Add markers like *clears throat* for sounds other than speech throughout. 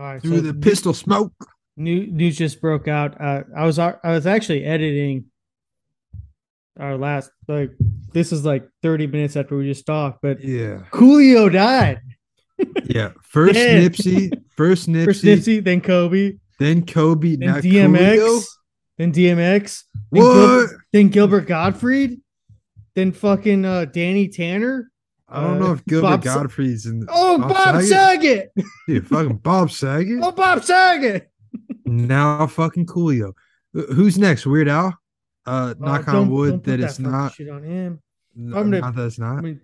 Right, Through so the pistol smoke. new, news just broke out. Uh, I was I was actually editing our last like this is like 30 minutes after we just talked, but Yeah. Coolio died. *laughs* Yeah. First. Nipsey. First *laughs* Nipsey. First Nipsey, then Kobe, Then Kobe. then now DMX, Coolio? then DMX, then? Gilbert, then Gilbert Gottfried, then fucking uh, Danny Tanner. I don't Uh, know if Gilbert Bob Gottfried's in. Oh, Bob, Saget. Dude, fucking Bob Saget. *laughs* Oh, Bob Saget. Now fucking Coolio. Wh- Who's next? Weird Al? Uh, knock Oh, on wood that it's not. shit on him. n- I'm gonna- not that it's I not. mean,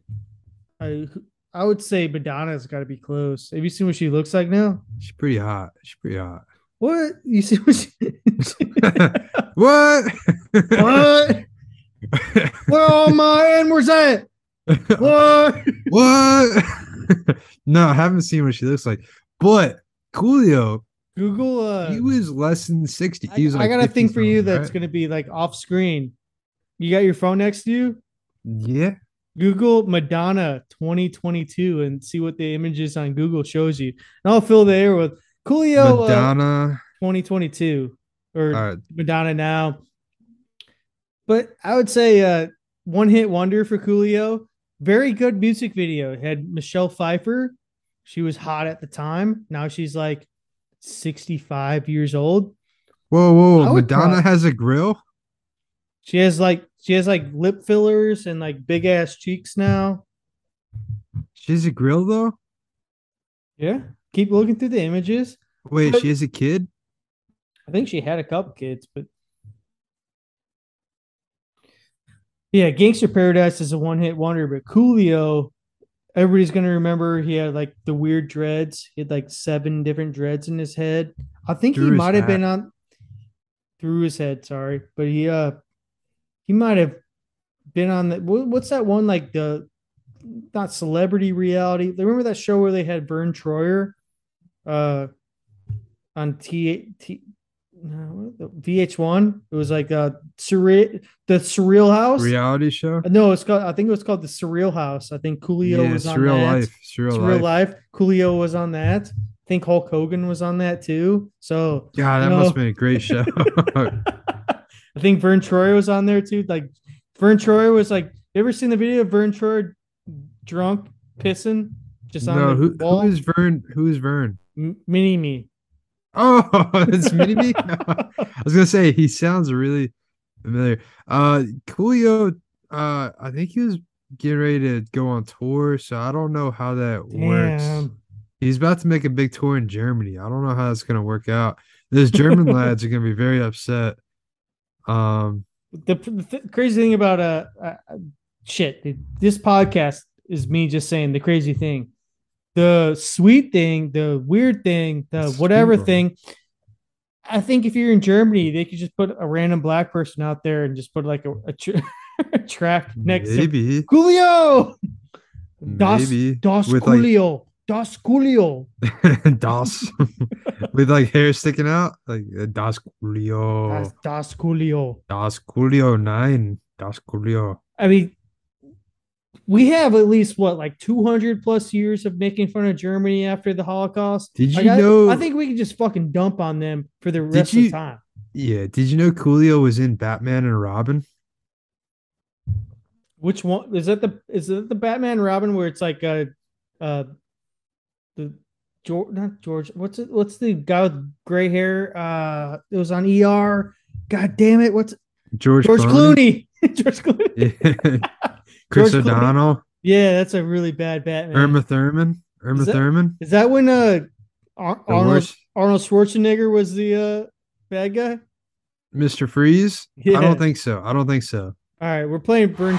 I I would say Madonna's got to be close. Have you seen what she looks like now? She's pretty hot. She's pretty hot. What you see what she? *laughs* What? *laughs* what? Where all my N words at? What? *laughs* what? *laughs* no, I haven't seen what she looks like. But Coolio, Google. Uh, he was less than 60. I, He was I like got a thing for you that's right? gonna be like off screen. You got your phone next to you. Yeah. Google Madonna 2022 and see what the images on Google shows you. And I'll fill the air with Coolio uh, Madonna. 2022 or right. Madonna now. But I would say uh one hit wonder for Coolio. Very good music video. It had Michelle Pfeiffer. She was hot at the time. Now she's like 65 years old. Whoa, whoa, I whoa. would Madonna has a grill? She has like she has like lip fillers and like big ass cheeks now. She has a grill though? Yeah. Keep looking through the images. Wait, But- she has a kid? I think she had a couple kids, but yeah, Gangster Paradise is a one hit wonder, but Coolio, everybody's gonna remember he had like the weird dreads. He had like seven different dreads in his head. I think Through he might have been on through his head, sorry, but he uh he might have been on the what's that one like the not celebrity reality. They remember that show where they had Vern Troyer uh on T T no, VH1. It was like uh surreal the surreal house. Reality show? No, it's called I think it was called the Surreal House. I think Coolio Yeah, was on surreal that. life. Surreal, Surreal life. life. Coolio was on that. I think Hulk Hogan was on that too. So yeah, that you must know- have been a great show. *laughs* I think Vern Troyer was on there too. Like Vern Troyer was like, you ever seen the video of Vern Troyer drunk pissing just on no, the who, wall? who is Vern? Who is Vern? M- Mini me. Oh, *laughs* it's Mini Me. *laughs* I was gonna say he sounds really familiar. Uh, Coolio. Uh, I think he was getting ready to go on tour, so I don't know how that works. He's about to make a big tour in Germany. I don't know how that's gonna work out. Those German *laughs* lads are gonna be very upset. Um, The, the th- crazy thing about uh, uh uh, shit, this podcast is me just saying the crazy thing. The sweet thing, the weird thing, the It's whatever sweet, thing. I think if you're in Germany, they could just put a random black person out there and just put like a, a, tr- *laughs* a track next to maybe, Coolio. Das, maybe das with like Das Coolio. *laughs* Das with like hair sticking out, like uh, Das Das, das Coolio. Das Coolio nine, Das Coolio. I mean, we have at least what, like 200 plus years of making fun of Germany after the Holocaust. Did you Like, know- I, think we can just fucking dump on them for the rest of you- the time. Yeah, did you know Coolio was in Batman and Robin? Which one is that? The is that the Batman Robin where it's like uh uh the George not George what's it what's the guy with gray hair uh it was on ER God damn it what's George, George Clooney, *laughs* George Clooney Yeah. *laughs* Chris George Clooney. O'Donnell, yeah that's a really bad Batman Irma Thurman, Irma Is that- Thurman. is that when uh Ar- Arnold Arnold Schwarzenegger was the uh bad guy Mr. Freeze. I don't think so. I don't think so. all right we're playing Burn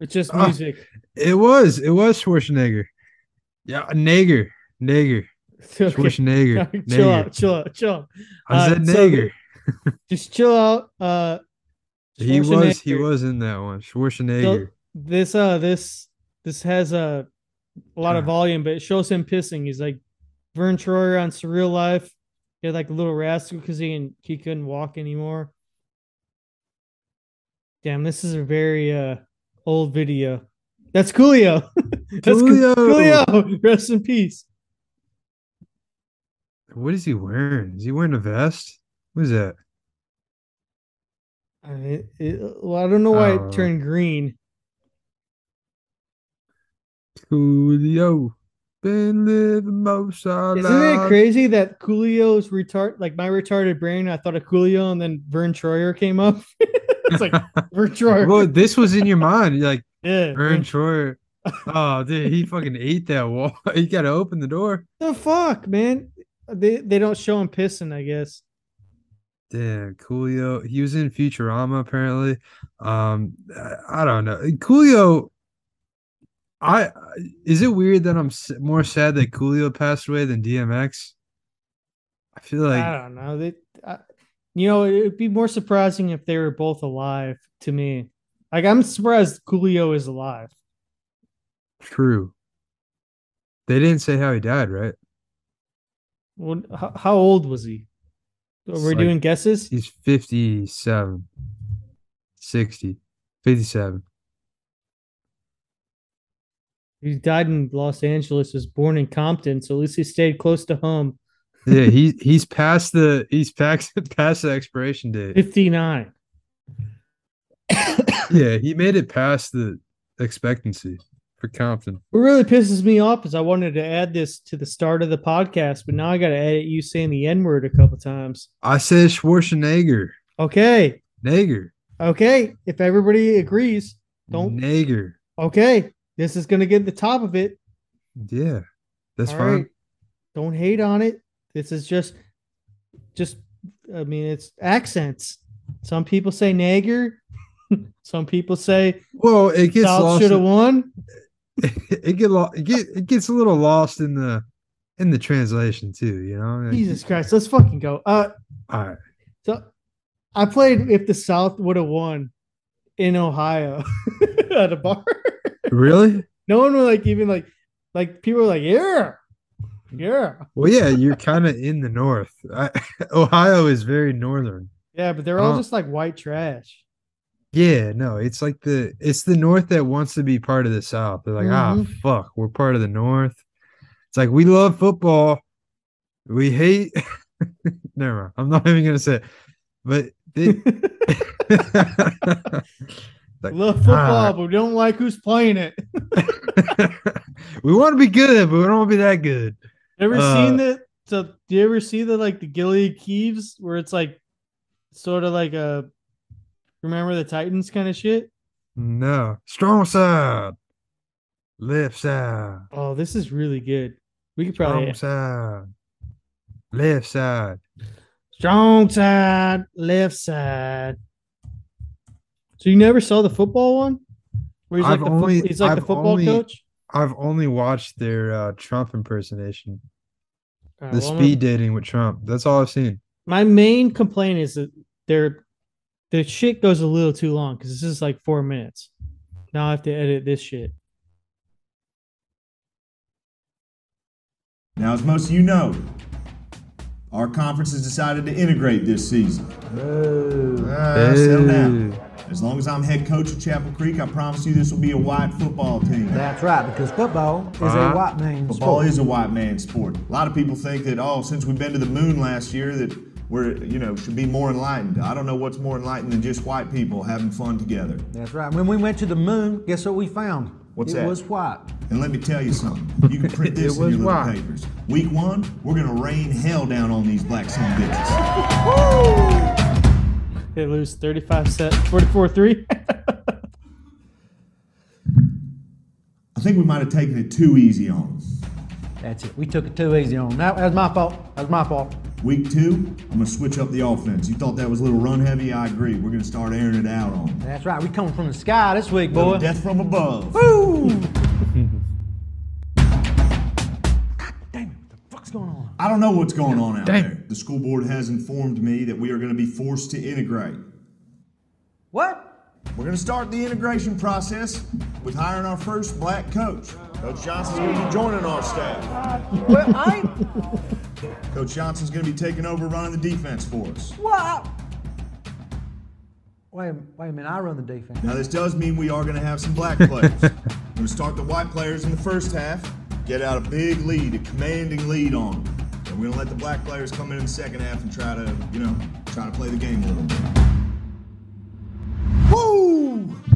It's just Ah. music. It was. It was Schwarzenegger. Yeah, Nager. Nager. *laughs* Okay. Schwarzenegger. *laughs* chill Nager. out, chill out, chill out. I Uh, said so Just chill out. Uh, He was. He was in that one. Schwarzenegger. this uh this this has a, a lot of volume, but it shows him pissing. He's like Vern Troyer on Surreal Life. He had like a little rascal because he he couldn't walk anymore. Damn, this is a very uh old video. That's Coolio. *laughs* That's. Coolio. Coolio. Rest in peace. What is he wearing? Is he wearing a vest? What is that? I, mean, it, well, I don't know why Oh. it turned green. Coolio. Been living most our Isn't it crazy that Coolio's retard like my retarded brain? I thought of Coolio and then Vern Troyer came up. *laughs* it's like Vern *laughs* Troyer. Well, this was in your mind. You're like, *laughs* yeah. Vern Troyer. Oh, dude, he fucking ate that wall. He got to open the door. the fuck, man. They they don't show him pissing, I guess. Damn, Coolio. He was in Futurama apparently. Um, I, don't know. Coolio. I is it weird that I'm more sad that Coolio passed away than DMX? I feel like I don't know. They, I, you know, it'd be more surprising if they were both alive to me. Like I'm surprised Coolio is alive. true. They didn't say how he died, right? Well, how, how old was he? Are we like- doing guesses? He's 57, 60, 57. He died in Los Angeles. Was born in Compton, so at least he stayed close to home. Yeah, he *laughs* he's past the he's past *laughs* past the expiration date. Fifty nine. Yeah, he made it past the expectancy for Compton. What really pisses me off is I wanted to add this to the start of the podcast, but now I got to edit you saying the N word a couple times. I said Schwarzenegger. Okay. Nager. Okay. If everybody agrees, don't. Nager. Okay. This is going to get the top of it. Yeah. That's All fine. right. Don't hate on it. This is just, just, I mean, it's accents. Some people say Nager. *laughs* Some people say Well, it gets South lost. should have won. *laughs* it get lo- it get it gets a little lost in the in the translation too, you know? Jesus Christ. Let's fucking go. Uh, All right. So I played if the South would have won in Ohio *laughs* at a bar. Really? *laughs* No one would like even like like people were like, yeah, yeah. Well, yeah, you're kind of in the north. I, Ohio is very northern. Yeah, but they're all just like white trash. Yeah, no, it's like the it's the north that wants to be part of the south. They're like, ah, Mhm. fuck, we're part of the north. It's like we love football, we hate. *laughs* Never mind, I'm not even gonna say, it. but they. *laughs* *laughs* Like, Love football, ah, but we don't like who's playing it. we want to be good, but we don't want to be that good. Ever Uh, seen the so do you ever see the like the Gilead Keeves where it's like sort of like a remember the Titans kind of shit? No, strong side, left side, Oh, this is really good. We could probably strong side, left side. Strong side, left side. So you never saw the football one? Where he's I've like the only- fo- he's like the football only- coach. I've only watched their uh, Trump impersonation, right, the well, I'm speed dating with Trump. That's all I've seen. My main complaint is that they're the shit goes a little too long because this is like four minutes. Now I have to edit this shit. Now, as most of you know, our conference has decided to integrate this season. Ah, settle down. As long as I'm head coach of Chapel Creek, I promise you this will be a white football team. That's right, because football is Uh-huh. a white man's Football sport. is a white man sport. A lot of people think that, oh, since we've been to the moon last year, that we're, you know, should be more enlightened. I don't know what's more enlightened than just white people having fun together. That's right. When we went to the moon, guess what we found? What's it that? was white. And let me tell you something. You can print *laughs* this in your was little white. papers. Week one, we're gonna rain hell down on these black son bitches. They lose 35 set 44 3. *laughs* I think we might have taken it too easy on them. That's it. We took it too easy on them. That, that was my fault. That was my fault. Week two, I'm gonna switch up the offense. You thought that was a little run heavy? I agree. We're gonna start airing it out on. 'em. That's right. We coming from the sky this week, Little boy. Death from above. Woo! *laughs* Damn, what the fuck's going on? I don't know what's going on out Damn. there. The school board has informed me that we are gonna be forced to integrate. What? We're gonna start the integration process with hiring our first black coach. Coach Johnson's gonna be joining our staff. Well, I. Coach Johnson's gonna be taking over running the defense for us. What? Wait, a- wait a minute. I run the defense. Now, this does mean we are going to have some black players. *laughs* We're going to start the white players in the first half, get out a big lead, a commanding lead on them. And we're going to let the black players come in in the second half and try to, you know, try to play the game a little bit.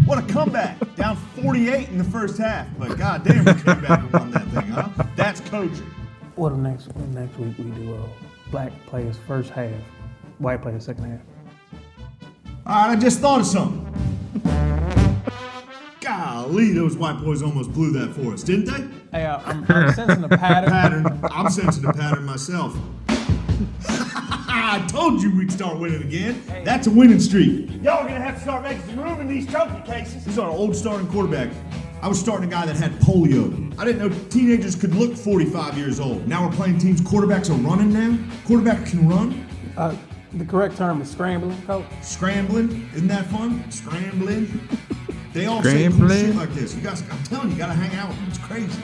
Woo! What a comeback! Down 48 in the first half, but goddamn, we came back and won that thing, huh? That's coaching. Well, the next next week we do uh, black players first half, white players second half. All right, I just thought of something. Golly, those white boys almost blew that for us, didn't they? Hey, uh, I'm, I'm sensing a pattern. pattern. I'm sensing a pattern myself. I told you we'd start winning again. That's a winning streak. Y'all are gonna have to start making some room in these trophy cases. He's our old starting quarterback. I was starting a guy that had polio. I didn't know teenagers could look 45 years old. Now we're playing teams quarterbacks are running now. Quarterback can run. Uh, the correct term is scrambling, coach. Scrambling. Isn't that fun? Scrambling. They all say cool shit like this. You guys, I'm telling you, you gotta hang out with them. It's crazy.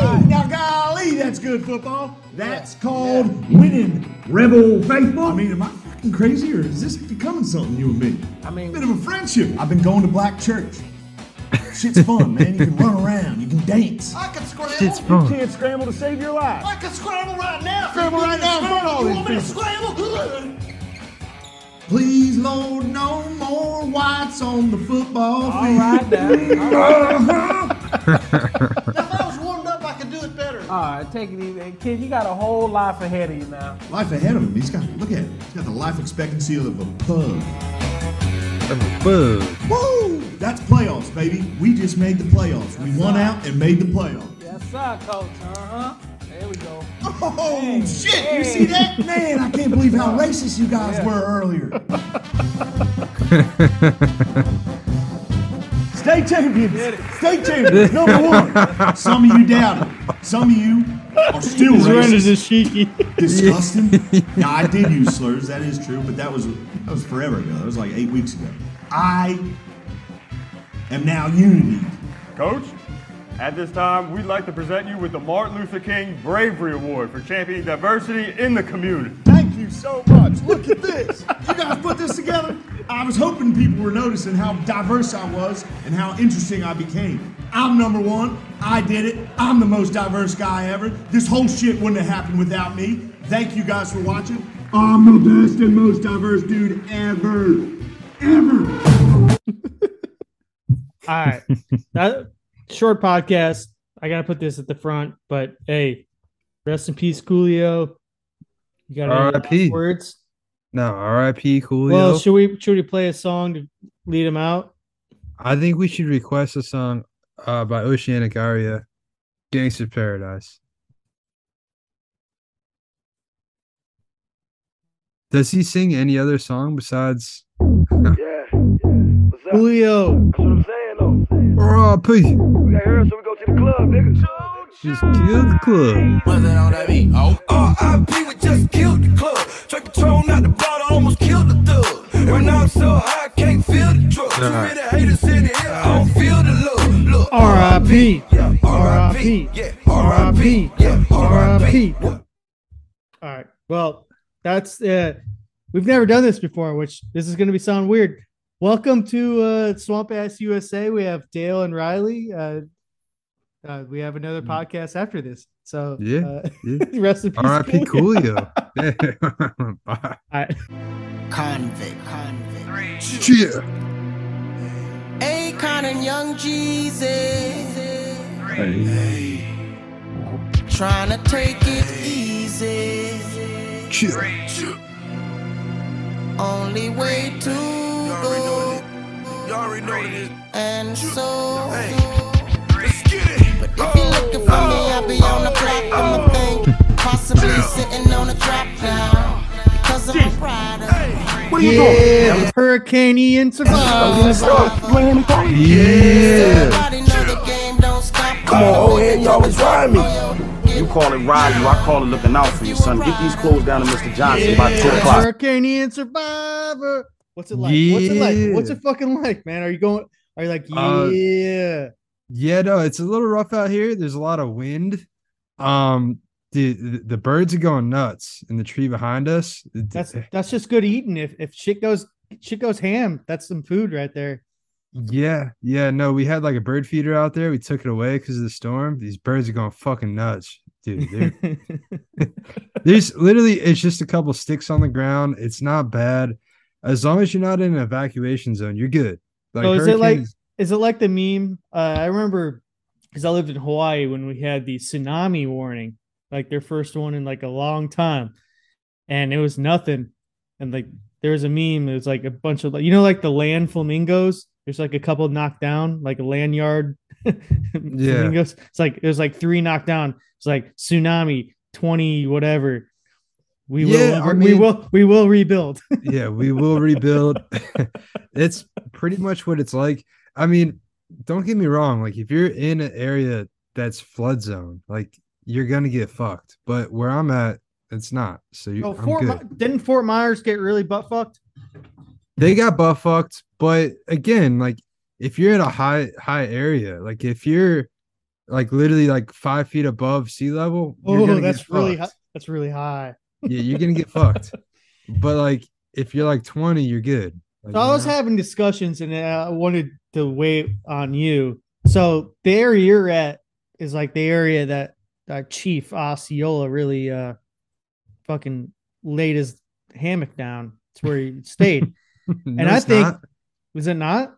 Woo! Now, golly, that's good football. That's called winning. Rebel faithful. I mean, am I fucking crazy or is this becoming something, you and me? I mean- bit of a friendship. I've been going to black church. Shit's *laughs* fun, man. You can run around, you can dance. I can scramble. It's fun. can't scramble to save your life. I can scramble right now. Scramble right now in front of all these people. scramble? Please, Lord, no more whites on the football field. right, now. All right. *laughs* *laughs* do it better. All right, take it easy, kid. You got a whole life ahead of you now. Life ahead of him. He's got look at him. He's got the life expectancy of a pug. Boo. Woo! That's playoffs, baby. We just made the playoffs. We won out and made the playoffs. Yes, sir, coach. Uh huh. There we go. Oh shit! You see that? Man, I can't believe how *laughs* racist you guys were earlier. *laughs* State champions. State champions. Number one. Some of you doubt it. Some of you are still His run is racist. a sheiky. Disgusting. now I did use slurs. That is true, but that was that was forever ago. That was like eight weeks ago. I am now unity. Coach, at this time, we'd like to present you with the Martin Luther King Bravery Award for championing diversity in the community. Thank you so much. Look at this. You guys put this together. I was hoping people were noticing how diverse I was and how interesting I became. I'm number one. I did it. I'm the most diverse guy ever. This whole shit wouldn't have happened without me. Thank you guys for watching. I'm the best and most diverse dude ever. Ever. *laughs* All right. That short podcast. I gotta put this at the front, but hey, rest in peace, Coolio. You got any R.I.P.. last words? No, R.I.P. Coolio. Well, should we should we play a song to lead him out? I think we should request a song uh, by Oceanic Aria, Gangster Paradise. Does he sing any other song besides Yeah, yeah. What's up? Julio. That's what I'm saying, though. R.I.P.? We got here, so we go to the club, nigga. Just kill the club. Was it on that beat? Oh. R.I.P. we just killed the club. Straight control, not the bottle, almost killed the thug. And now I'm so high, I can't feel the drug. Too Alright. many haters in the air, I don't feel the love. Look, R.I.P. yeah, R.I.P. yeah, R.I.P. yeah, R.I.P. What? All right. Well, that's uh we've never done this before, which this is gonna be sound weird. Welcome to uh Swamp Ass USA. We have Dale and Riley. Uh, uh we have another podcast after this. So Yeah, uh, yeah. *laughs* rest in peace. R.I.P. Coolio. *laughs* Yeah. *laughs* Bye. All right. Convict. Convict. Cheer. Akon and Young Jeezy. Trying to take it easy. Cheer. Only way to go. You already know it is. And so. Let's get it. But if you're looking for me, I'll be on the block. I'm a thing. Possibly sitting on a drop now. Because I'm a rider. What are you Yeah, doing? Hurricane Ian survived. Yeah. Everybody know the game don't stop. Come on, old head, you always ride me. You call it ride you, I call it looking out for you, son. Get these clothes down to Mr. Johnson by 2 o'clock. Hurricane Ian survivor. What's it like? What's it like? What's it fucking like, man? Are you going? Are you like, Uh, yeah? No, it's a little rough out here. There's a lot of wind. Um, the the, birds are going nuts in the tree behind us. That's that's just good eating. If if shit goes shit goes ham, that's some food right there. Yeah, yeah, no, we had like a bird feeder out there. We took it away because of the storm. These birds are going fucking nuts, dude. *laughs* There's literally it's just a couple sticks on the ground. It's not bad. As long as you're not in an evacuation zone, you're good. Like oh, is it like is it like the meme? Uh, I remember because I lived in Hawaii when we had the tsunami warning, like their first one in like a long time, and it was nothing. And like there was a meme. It was like a bunch of like you know like the land flamingos. There's like a couple knocked down, like a land yard. *laughs* flamingos. It's like it was like three knocked down. It's like tsunami twenty whatever. We Yeah, will. I we will. We will rebuild. yeah, we will rebuild. *laughs* *laughs* it's pretty much what it's like. I mean, don't get me wrong. Like, if you're in an area that's flood zone, like you're gonna get fucked. But where I'm at, it's not. So you, Oh, I'm Fort good. My- didn't Fort Myers get really butt fucked? they got butt fucked. But again, like if you're in a high high area, like if you're like literally like five feet above sea level, Oh, that's really. That's really high. Yeah, you're gonna get fucked. *laughs* But like if you're like 20, you're good. Like, So I was having discussions, and I wanted to wait on you. So the area you're at is like the area that that Chief Osceola really uh fucking laid his hammock down. It's where he *laughs* stayed. No, and I think not. was it not?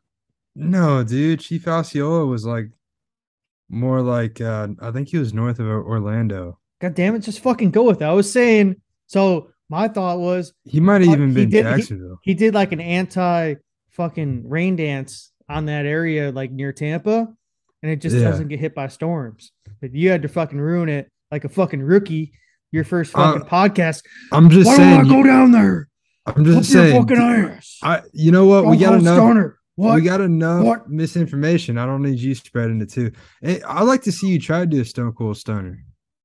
No, dude, Chief Osceola was like more like uh I think he was north of Orlando. God damn it, just fucking go with it. I was saying so my thought was He might have uh, even he been did- he- Jacksonville. He, did like an anti fucking rain dance on that area, like near Tampa, and it just Yeah. doesn't get hit by storms. But you had to fucking ruin it like a fucking rookie. Your first Uh, fucking podcast. I'm just Why saying. go down there? I'm just your saying. fucking ass. I, you know what? we Don't got host enough. Stoner. What? We got enough What? misinformation. I don't need you spreading it too. And I like to see you try to do a Stone Cold Stoner.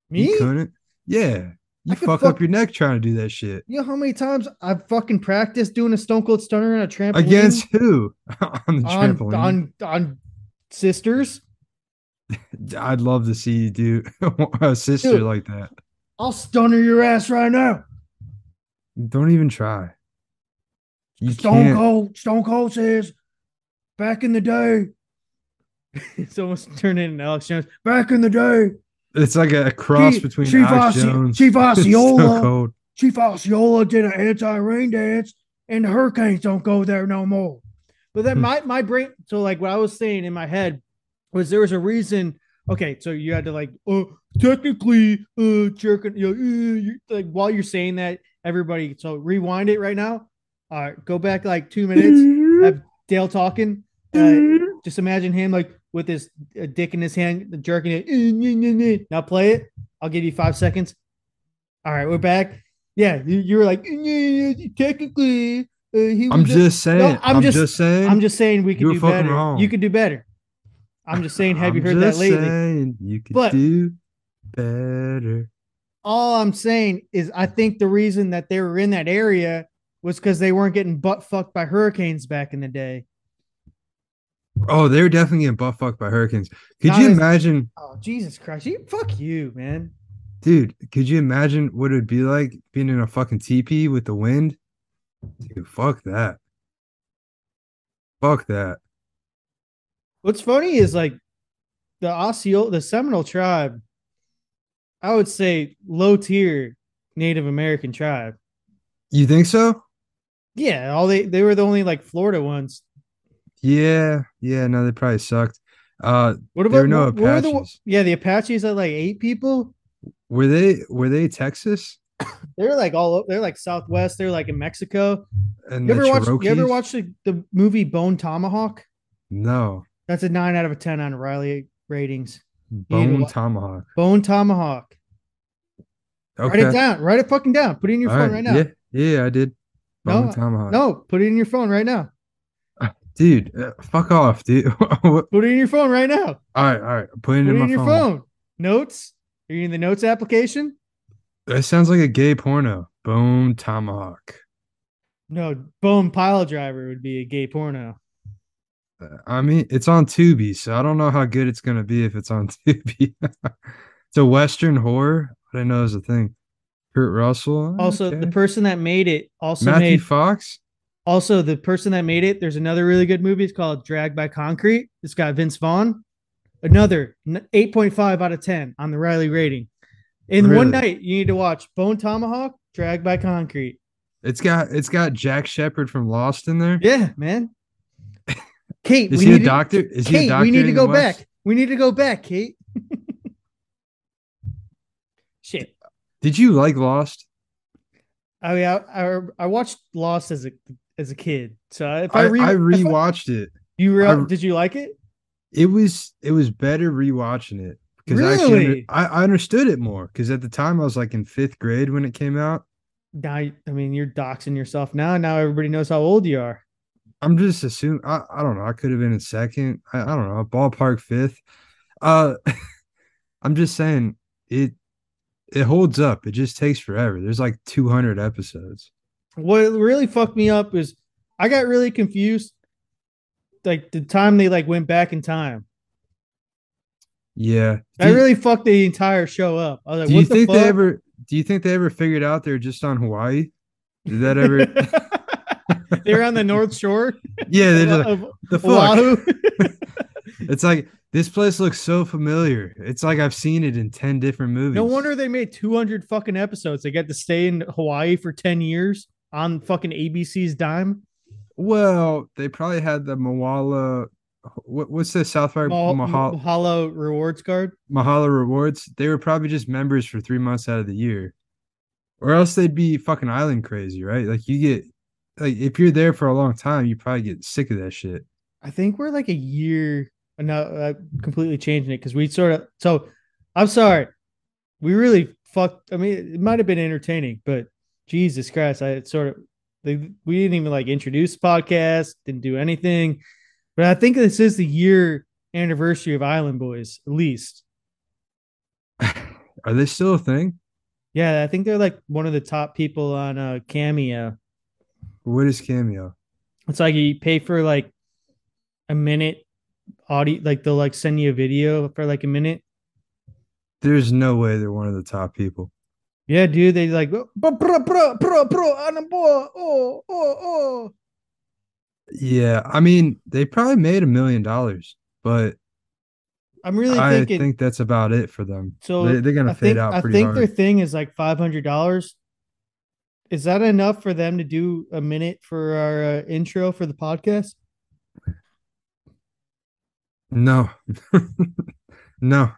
Me? You couldn't. Yeah, you fuck, fuck- up your neck trying to do that shit. You know how many times I've fucking practiced doing a stone cold stunner on a trampoline Against who? *laughs* on the on, trampoline. on on sisters? *laughs* I'd love to see you do *laughs* a sister Dude. like that. I'll stunner your ass right now. Don't even try. You Stone can't. Cold, Stone Cold says, back in the day. it's almost turned into Alex Jones. Back in the day, It's like a cross Chief- between Chief Alex Osce- Jones. Chief *laughs* Osceola. Cold. Chief Osceola did an anti-rain dance, and the hurricanes don't go there no more. But then my my brain, so like what I was saying in my head was there was a reason. Okay, so you had to like, oh, technically, uh, jerking, you know, uh, you, like while you're saying that, everybody. So rewind it right now. All right, go back like two minutes. Have Dale talking. Uh, just imagine him like with his uh, dick in his hand, jerking it. Now play it. I'll give you five seconds. All right, we're back. Yeah, you, you were like technically. Uh, he I'm was a-" just saying. No, I'm just saying. I'm just saying we could do better. wrong. You could do better. I'm just saying. Have you I'm heard that lately? saying you could But- do better. All I'm saying is, I think the reason that they were in that area was because they weren't getting butt fucked by hurricanes back in the day. Oh, they're definitely getting butt fucked by hurricanes. Could Not you as- imagine, Oh Jesus Christ! You fuck you, man. dude? Could you imagine what it would be like being in a fucking teepee with the wind? Dude, fuck that. Fuck that. What's funny is like the Osceola, the Seminole tribe. I would say low tier Native American tribe. You think so? Yeah, all they they were the only like Florida ones. Yeah, yeah. No, they probably sucked. Uh, What there about were no what- were the- yeah, the Apaches had like eight people. Were they? Were they Texas? *coughs* They're like all they're like Southwest. They're like in Mexico. And You ever watch? You ever watch the, the movie Bone Tomahawk? No, That's a nine out of a ten on Riley ratings. Bone Tomahawk. Bone Tomahawk. Write it down. Write it fucking down. Put it in your All phone right. right now. Yeah, yeah, I did. No, Bone tomahawk. No, put it in your phone right now. Dude, uh, fuck off, dude. *laughs* Put it in your phone right now. All right, all right. Put it Put in it my in your phone. phone. Notes. Are you in the notes application? That sounds like a gay porno. Bone tomahawk. No, Bone Pile Driver would be a gay porno. Uh, I mean, it's on Tubi, so I don't know how good it's gonna be if it's on *laughs* Tubi. it's a Western horror. I didn't know it was a thing. Kurt Russell. Also, okay. the person that made it also Matthew made Fox. Also the person that made it. There's another really good movie. It's called Dragged by Concrete. It's got Vince Vaughn. Another 8.5 out of 10 on the Riley rating. In one night, you need to watch Bone Tomahawk, Dragged by Concrete. It's got it's got Jack Shephard from Lost in there. Yeah, man. *laughs* Kate, Is we he a need to- doctor? Is he a Kate, doctor we need to go back. We need to go back, Kate. *laughs* Shit. Did you like Lost? I mean, I, I I watched Lost as a as a kid. So if I, I, re- I rewatched it. you re- I- did you like it? It was it was better rewatching it because I actually? I, I understood it more because at the time I was like in fifth grade when it came out. Now, I mean, you're doxing yourself now. Now everybody knows how old you are. I'm just assuming I, I don't know. I could have been in second. I, I don't know. Ballpark fifth. Uh *laughs* I'm just saying it it holds up. It just takes forever. There's like 200 episodes. What really fucked me up is I got really confused. Like the time they like went back in time, Yeah. that Do, really fucked the entire show up. I was like, do you the think fuck? they ever do you think they ever figured out they're just on Hawaii? Did that ever *laughs* they're on the North Shore. Yeah, they're just like, the fuck? *laughs* It's like this place looks so familiar. It's like I've seen it in 10 different movies. No wonder they made 200 fucking episodes. They got to stay in Hawaii for 10 years on fucking ABC's dime. Well, they probably had the Moala. What, what's the South Park Mahalo, Mahal, Mahalo rewards card. Mahala rewards? They were probably just members for three months out of the year, or else they'd be fucking island crazy, right? Like you get, like if you're there for a long time, you probably get sick of that shit. I think we're like a year. No, uh, completely changing it because we sort of. So, I'm sorry, we really fucked. I mean, it might have been entertaining, but Jesus Christ, I sort of. They, we didn't even like introduce the podcast, didn't do anything, but I think this is the year anniversary of Island Boys, at least. Are they still a thing? Yeah, I think they're like one of the top people on uh, Cameo. What is Cameo? It's like you pay for like a minute audio, like they'll like send you a video for like a minute. There's no way they're one of the top people. Yeah, dude, they like bro, bro, bro, bro, bro, on oh, oh, oh. Yeah, I mean, they probably made a million dollars, but I'm really I thinking. think that's about it for them. so they, they're gonna I fade think, out I think hard. their thing is like five hundred dollars. Is that enough for them to do a minute for our uh, intro for the podcast? No, *laughs* no.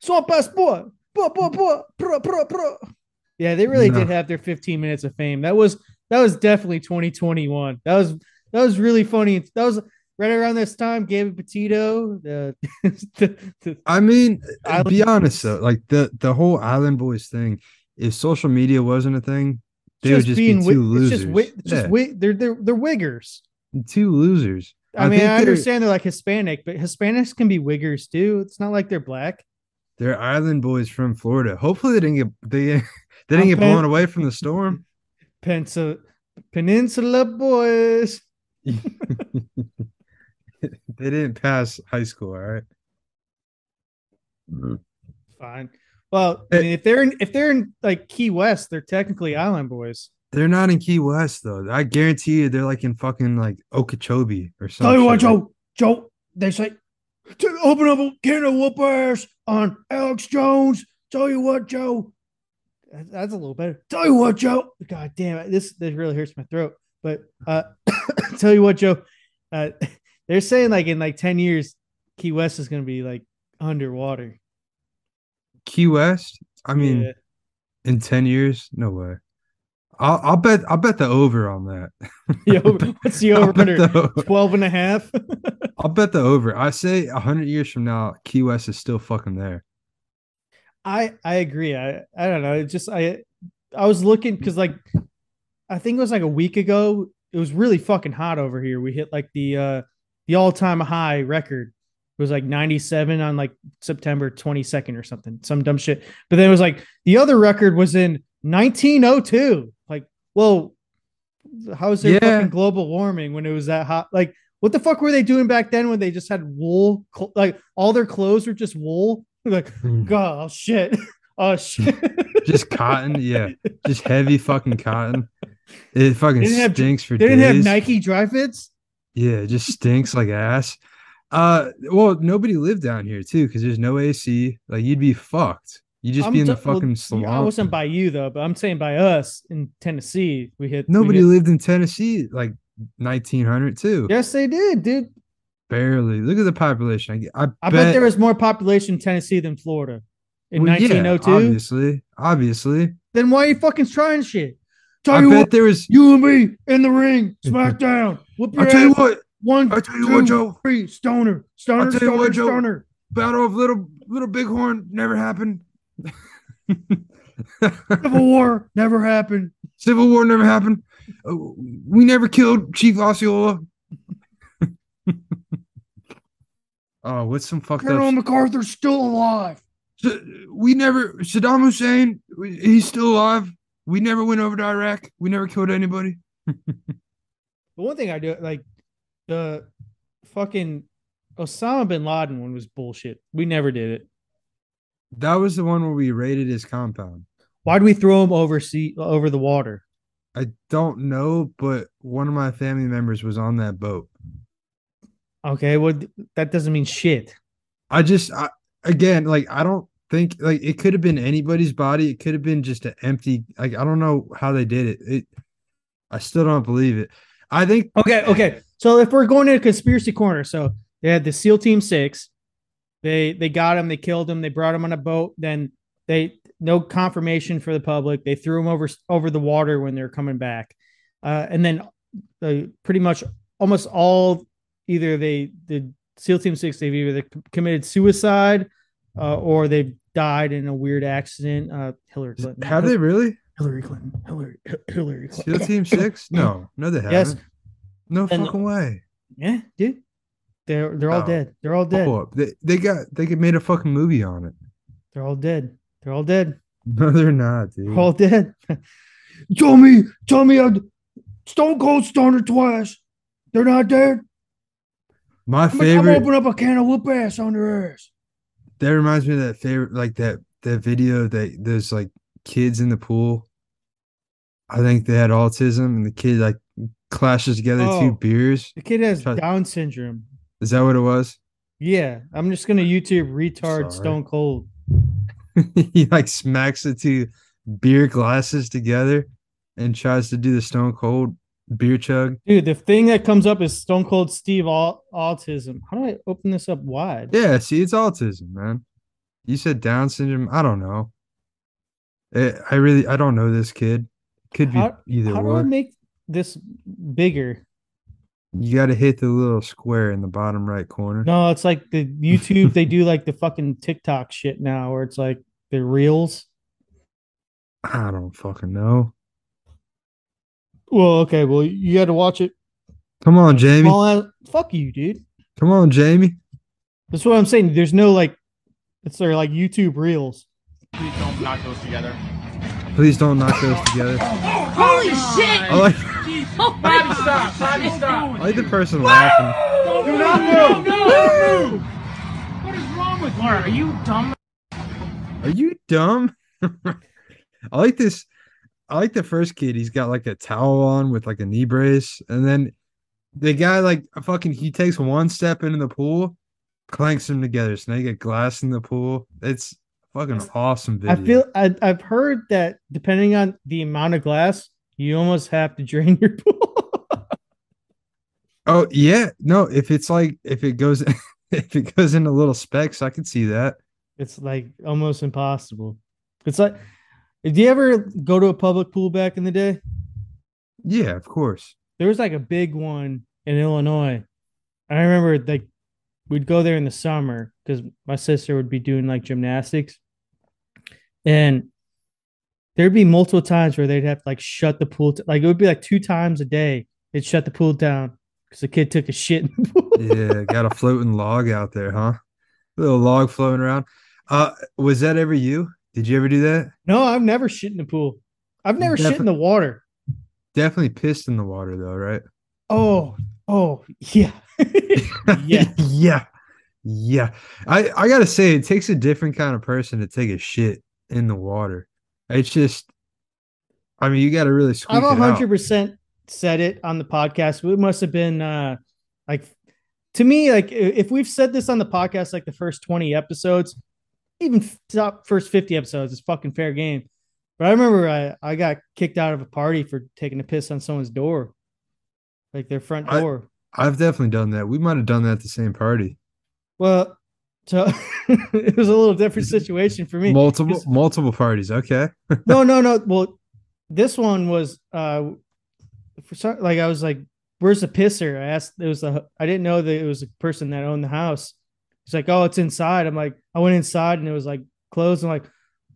Swamp ass bro, bro, bro. Yeah, they really No. did have their 15 minutes of fame. That was that was definitely 2021. That was that was really funny. That was right around this time. Gabby Petito, the, *laughs* the, the I mean, uh, Island be honest though, like the the whole Island Boys thing. If social media wasn't a thing, they would just be being wi- two It's losers. just, wi- it's just Yeah, wi- they're they're they're wiggers. two losers. I, mean, think I they're- understand they're like Hispanic, but Hispanics can be wiggers too. It's not like they're black. They're Island Boys from Florida. Hopefully, they didn't get they *laughs* they didn't I'm get pen- blown away from the storm. *laughs* Peninsula, Peninsula boys. *laughs* they didn't pass high school. All right. Fine. Well, I mean, if they're in if they're in like Key West, they're technically island boys. They're not in Key West though. I guarantee you, they're like in fucking like Okeechobee or something. Tell you what, Joe, Joe, they say to open up a can of whoop ass on Alex Jones. Tell you what, Joe. That's a little better. Tell you what, Joe. God damn it. This this really hurts my throat. But uh *coughs* tell you what, Joe. Uh *laughs* they're saying like in like 10 years, Key West is gonna be like underwater. Key West. I mean, Yeah. in ten years, no way. I'll, I'll bet. I'll bet the over on that. *laughs* The over- what's the *laughs* over under? the- *laughs* 12 and a half. I'll bet the over. I say hundred years from now, Key West is still fucking there. I I agree. I I don't know. It just I I was looking because like I think it was like a week ago. It was really fucking hot over here. We hit like the uh the all time high record. It was like 97 on like September 22nd or something, some dumb shit. But then it was like the other record was in 1902. Like, well, how is there Yeah. fucking global warming when it was that hot? Like, what the fuck were they doing back then when they just had wool? Like, all their clothes were just wool. Like, God, oh shit, *laughs* oh shit. Just cotton, yeah. Just heavy fucking cotton. It fucking didn't have- stinks for They didn't have. Nike dry fits. Yeah, it just stinks like ass. Uh, well, nobody lived down here too because there's no AC. Like you'd be fucked. You just I'm be in the t- well, fucking I wasn't by you though, but I'm saying by us in Tennessee. We hit we Nobody hit- lived in Tennessee like 1900 too. Yes, they did, dude. Barely. Look at the population. I, I, I bet, there was more population in Tennessee than Florida in Well, yeah, 1902. obviously, obviously. then why are you fucking trying shit? Tell I bet what, there was. you and me in the ring, smackdown. *laughs* Whoop your I tell you what. One, I tell you what, Joe. three, stoner, stoner, I'll tell you stoner, what, Joe. stoner. Battle of Little Little Bighorn never happened. Civil War never happened. Civil War never happened. Uh, we never killed Chief Osceola. *laughs* oh, what's some fucked Colonel up? MacArthur's still alive. S- We never Saddam Hussein. He's still alive. We never went over to Iraq. We never killed anybody. *laughs* The one thing I do like the fucking Osama bin Laden one was bullshit. We never did it. That was the one where we raided his compound. Why'd we throw him over sea over the water? I don't know, but one of my family members was on that boat. Okay, well that doesn't mean shit. I just I, again like I don't think like it could have been anybody's body. It could have been just an empty like I don't know how they did it. It I still don't believe it. I think Okay, okay. So if we're going to a conspiracy corner, so they had the SEAL Team Six, they they got him, they killed him, they brought him on a boat. Then they no confirmation for the public. They threw him over over the water when they were coming back, uh, and then uh, pretty much almost all either they the SEAL Team Six they've either committed suicide uh, or they've died in a weird accident. Uh, Hillary Clinton. have they really? Hillary Clinton. Hillary. *coughs* Hillary Clinton. SEAL Team Six? No, no, they haven't. Yes. No And- fucking way. Yeah, dude. They're they're all No. dead. They're all dead. Oh, they they got they could made a fucking movie on it. They're all dead. They're all dead. *laughs* No, they're not, dude. They're all dead. *laughs* tell me, tell me, I Stone Cold Stoner twice. They're not dead. My I'm, I'm open up a can of whoop ass on their ass. That reminds me of that favorite, like that that video that there's like kids in the pool. I think they had autism, and the kid like clashes together Oh. two beers. The kid has Down syndrome. Is that what it was? Yeah, I'm just gonna YouTube retard. Stone Cold. *laughs* he like smacks the two beer glasses together and tries to do the stone cold beer chug. Dude, the thing that comes up is Stone Cold Steve Au- autism. How do I open this up wide? Yeah, see, it's autism, man. You said Down syndrome. I don't know. Eh, I really, I don't know this kid. Could be How, either how do I make this bigger? You got to hit the little square in the bottom right corner. No, it's like the YouTube. they do like the fucking TikTok shit now, where it's like the reels. I don't fucking know. Well, okay. Well, you got to watch it. Come on, Jamie. Small ass- fuck you, dude. Come on, Jamie. That's what I'm saying. There's no like, it's their like YouTube reels. Please don't knock those together. Please don't knock those together. *laughs* Holy shit! I like, Bobby, stop! Bobby, stop! I like the person laughing. Do not move! Do not move! What is wrong with you? Laura, are you dumb? Are you dumb? *laughs* I like this. I like the first kid. He's got like a towel on with like a knee brace, and then the guy like fucking he takes one step into the pool, clanks them together, so now you get glass in the pool. It's fucking awesome video. I feel I, I've heard that depending on the amount of glass, you almost have to drain your *laughs* pool. Oh yeah, no. If it's like if it goes *laughs* if it goes into little specks, I could see that. it's like almost impossible. It's like, did you ever go to a public pool back in the day? Yeah, of course. There was like a big one in Illinois. I remember like we'd go there in the summer because my sister would be doing like gymnastics, and there'd be multiple times where they'd have to like shut the pool. t- like it would be like two times a day. They'd shut the pool down because the kid took a shit. In the pool. yeah, got a floating log out there, huh? A little log floating around. Uh, was that ever you? Did you ever do that? No, I've never shit in the pool. I've never shit in the water. Definitely pissed in the water though, right? Oh, oh, yeah. *laughs* yeah. yeah. Yeah. I, I gotta say, it takes a different kind of person to take a shit in the water. It's just I mean, you gotta really squeeze I've hundred percent said it on the podcast. It must have been uh like to me, like if we've said this on the podcast, like the first 20 episodes, even top first 50 episodes, it's fucking fair game. But I remember I, I got kicked out of a party for taking a piss on someone's door, like their front I- door. I've definitely done that. We might have done that at the same party. Well, so *laughs* it was a little different situation for me. Multiple multiple parties. Okay. *laughs* no, no, no. Well, this one was uh for some like I was like, "Where's the pisser?" I asked. It was a. I didn't know that it was a person that owned the house. He's like, "Oh, it's inside." I'm like, I went inside and it was like closed. I'm like,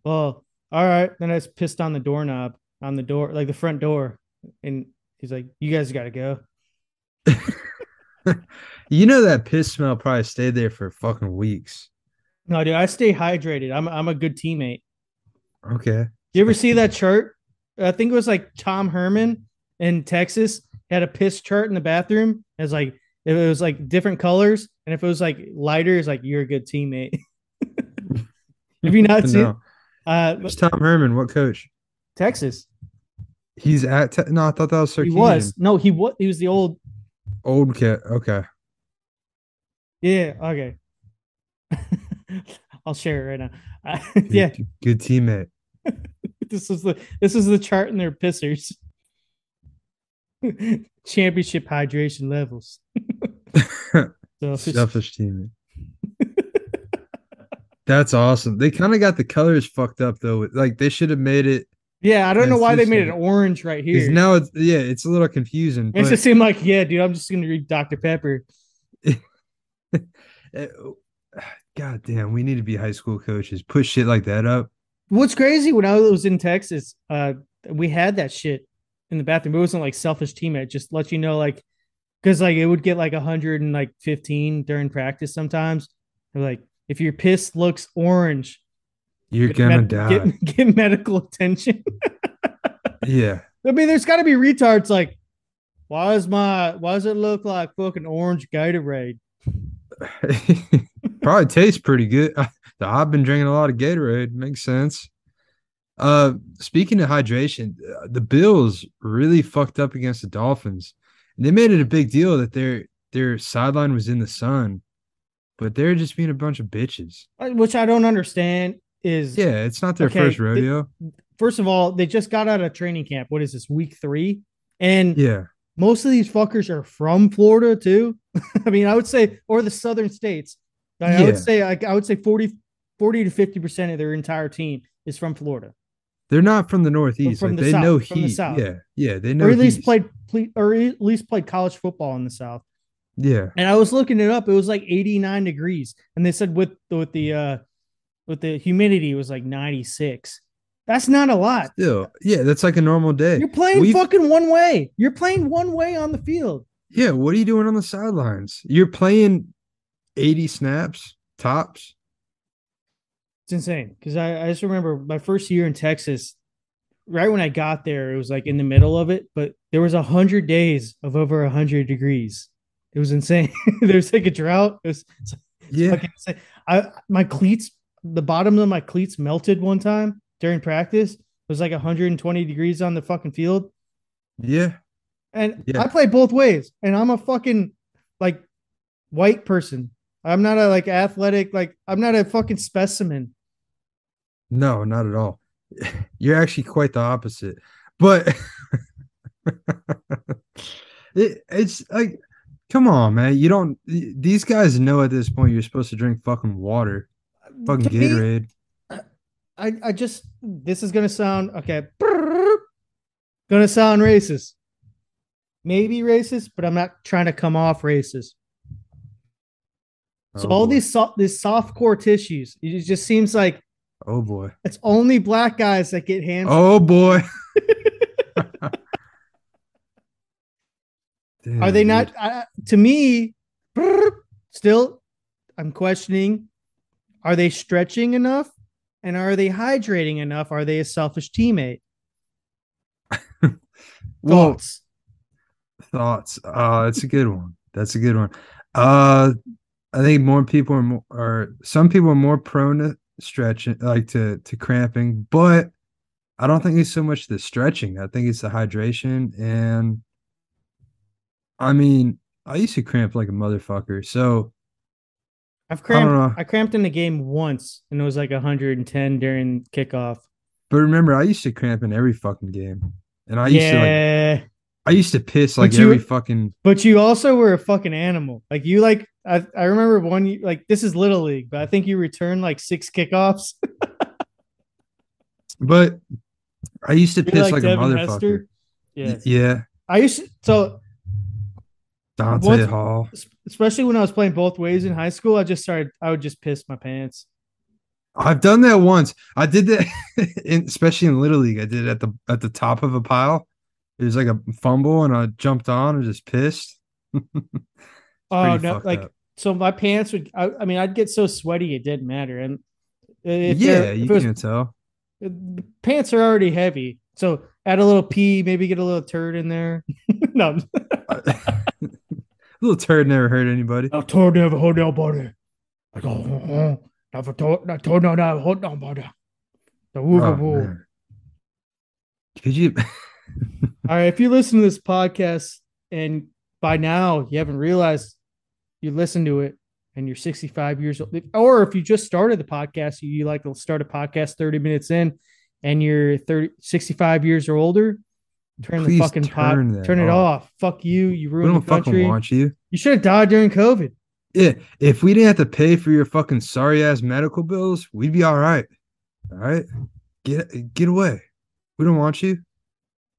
"Well, all right." Then I just pissed on the doorknob on the door, like the front door, and he's like, "You guys got to go." *laughs* *laughs* You know that piss smell probably stayed there for fucking weeks. No, dude, I stay hydrated. I'm I'm a good teammate. Okay. You ever see that chart? I think it was like Tom Herman in Texas had a piss chart in the bathroom. It was like it was like different colors, and if it was like lighter, it's like you're a good teammate. *laughs* Have you not *laughs* seen No. uh It's Tom Herman. What coach? Texas? He's at. Te- no, I thought that was Sarkisian. He was no, he was he was the old old cat. Okay. yeah okay. *laughs* I'll share it right now. *laughs* Uh, Good, yeah, Good teammate. *laughs* this is the this is the chart in their pissers. Championship hydration levels. So- Selfish teammate. That's awesome. They kind of got the colors fucked up though. Like they should have made it. Yeah, I don't know why they made it orange right here. now it's yeah, it's a little confusing. It just seemed like, yeah, dude, I'm just gonna read Dr. Pepper. Uh, *laughs* *sighs* God damn, we need to be high school coaches. Put shit like that up. What's crazy when I was in Texas, uh, we had that shit in the bathroom. It wasn't like selfish teammate, just let you know, like, because like it would get like 115 during practice sometimes. They're like, if your piss looks orange, You're get gonna med- die. Get, *laughs* get medical attention. *laughs* Yeah. I mean, there's got to be retards like, why is my why does it look like fucking orange Gatorade? *laughs* Probably tastes pretty good. I've been drinking a lot of Gatorade. Makes sense. Uh, speaking of hydration, uh, the Bills really fucked up against the Dolphins. They made it a big deal that their their sideline was in the sun, but they're just being a bunch of bitches. Which I don't understand. Is Yeah, it's not their Okay, first rodeo. first of all, they just got out of training camp. What is this, week three? And Yeah, most of these fuckers are from Florida too. *laughs* I mean, I would say, or the southern states. I, I would say, like, I would say 40, 40 to 50% of their entire team is from Florida. they're not from the Northeast. from like, the they South, know from the. South. Yeah, yeah, they know or at least heat. played, ple- or at least played college football in the South. Yeah, And I was looking it up. It was like 89 degrees. And they said with, with the, uh, with the humidity, it was like 96. That's not a lot. still, yeah, that's like a normal day. You're playing We've- fucking one way. You're playing one way on the field. Yeah, what are you doing on the sidelines? You're playing 80 snaps tops. It's insane because I, I just remember my first year in Texas. Right when I got there, it was like in the middle of it, but there was a hundred days of over a hundred degrees. It was insane. *laughs* there was like a drought. It was it's Yeah. fucking insane. I my cleats, the bottom of my cleats melted one time during practice. It was like 120 degrees on the fucking field. Yeah. And Yeah. I play both ways, and I'm a fucking like white person. I'm not a like athletic, like I'm not a fucking specimen. No, not at all. *laughs* You're actually quite the opposite. But *laughs* it, it's like, come on, man. You don't, these guys know at this point you're supposed to drink fucking water, fucking me- Gatorade. I, I just this is gonna sound okay. Gonna sound racist. Maybe racist, but I'm not trying to come off racist. So Oh, all boy. these soft these soft core tissues, it just seems like Oh boy. It's only black guys that get hands. Oh boy. *laughs* Are they Damn, not? Uh, to me, still, I'm questioning. Are they stretching enough? And are they hydrating enough? Are they a selfish teammate? *laughs* Well, Thoughts? thoughts. Uh, that's a good one. That's a good one. Uh, I think more people are more, are some people are more prone to stretching, like to to cramping, but I don't think it's so much the stretching. I think it's the hydration, and I mean, I used to cramp like a motherfucker. So I've I cramped. I cramped in the game once, and it was like 110 during kickoff. But remember, I used to cramp in every fucking game, and I used to like I used to piss like you- every fucking. but you also were a fucking animal. Like you, like I, I remember one. Like this is little league, but I think you returned like six kickoffs. *laughs* But I used to You're piss like, a motherfucker. Yeah, Yeah, I used to, so Dante Once- Hall. especially when I was playing both ways in high school. I just started. I would just piss my pants. I've done that once. I did that, *laughs* in, especially in Little League. I did it at the at the top of a pile. It was like a fumble, and I jumped on and just pissed. *laughs* Oh no! Like up. so, my pants would. I, I mean, I'd get so sweaty it didn't matter. And if yeah, you if it was- can't tell. Uh, pants are already heavy, so add a little pee, maybe get a little turd in there. *laughs* no, Little turd never hurt anybody. I told never hold nobody. I go, uh, uh, never told, I told no, never hold nobody. The woo Oh, woo. Could you? *laughs* All right, if you listen to this podcast and by now you haven't realized you listen to it and you're 65 years old, or if you just started the podcast, you, you like to start a podcast 30 minutes in and you're 30, 65 years or older, turn the Please fucking turn that turn it off. off. Fuck you. You ruined we don't the country. fucking want you. You should have died during COVID. Yeah, if we didn't have to pay for your fucking sorry ass medical bills, we'd be all right. All right, get get away. We don't want you.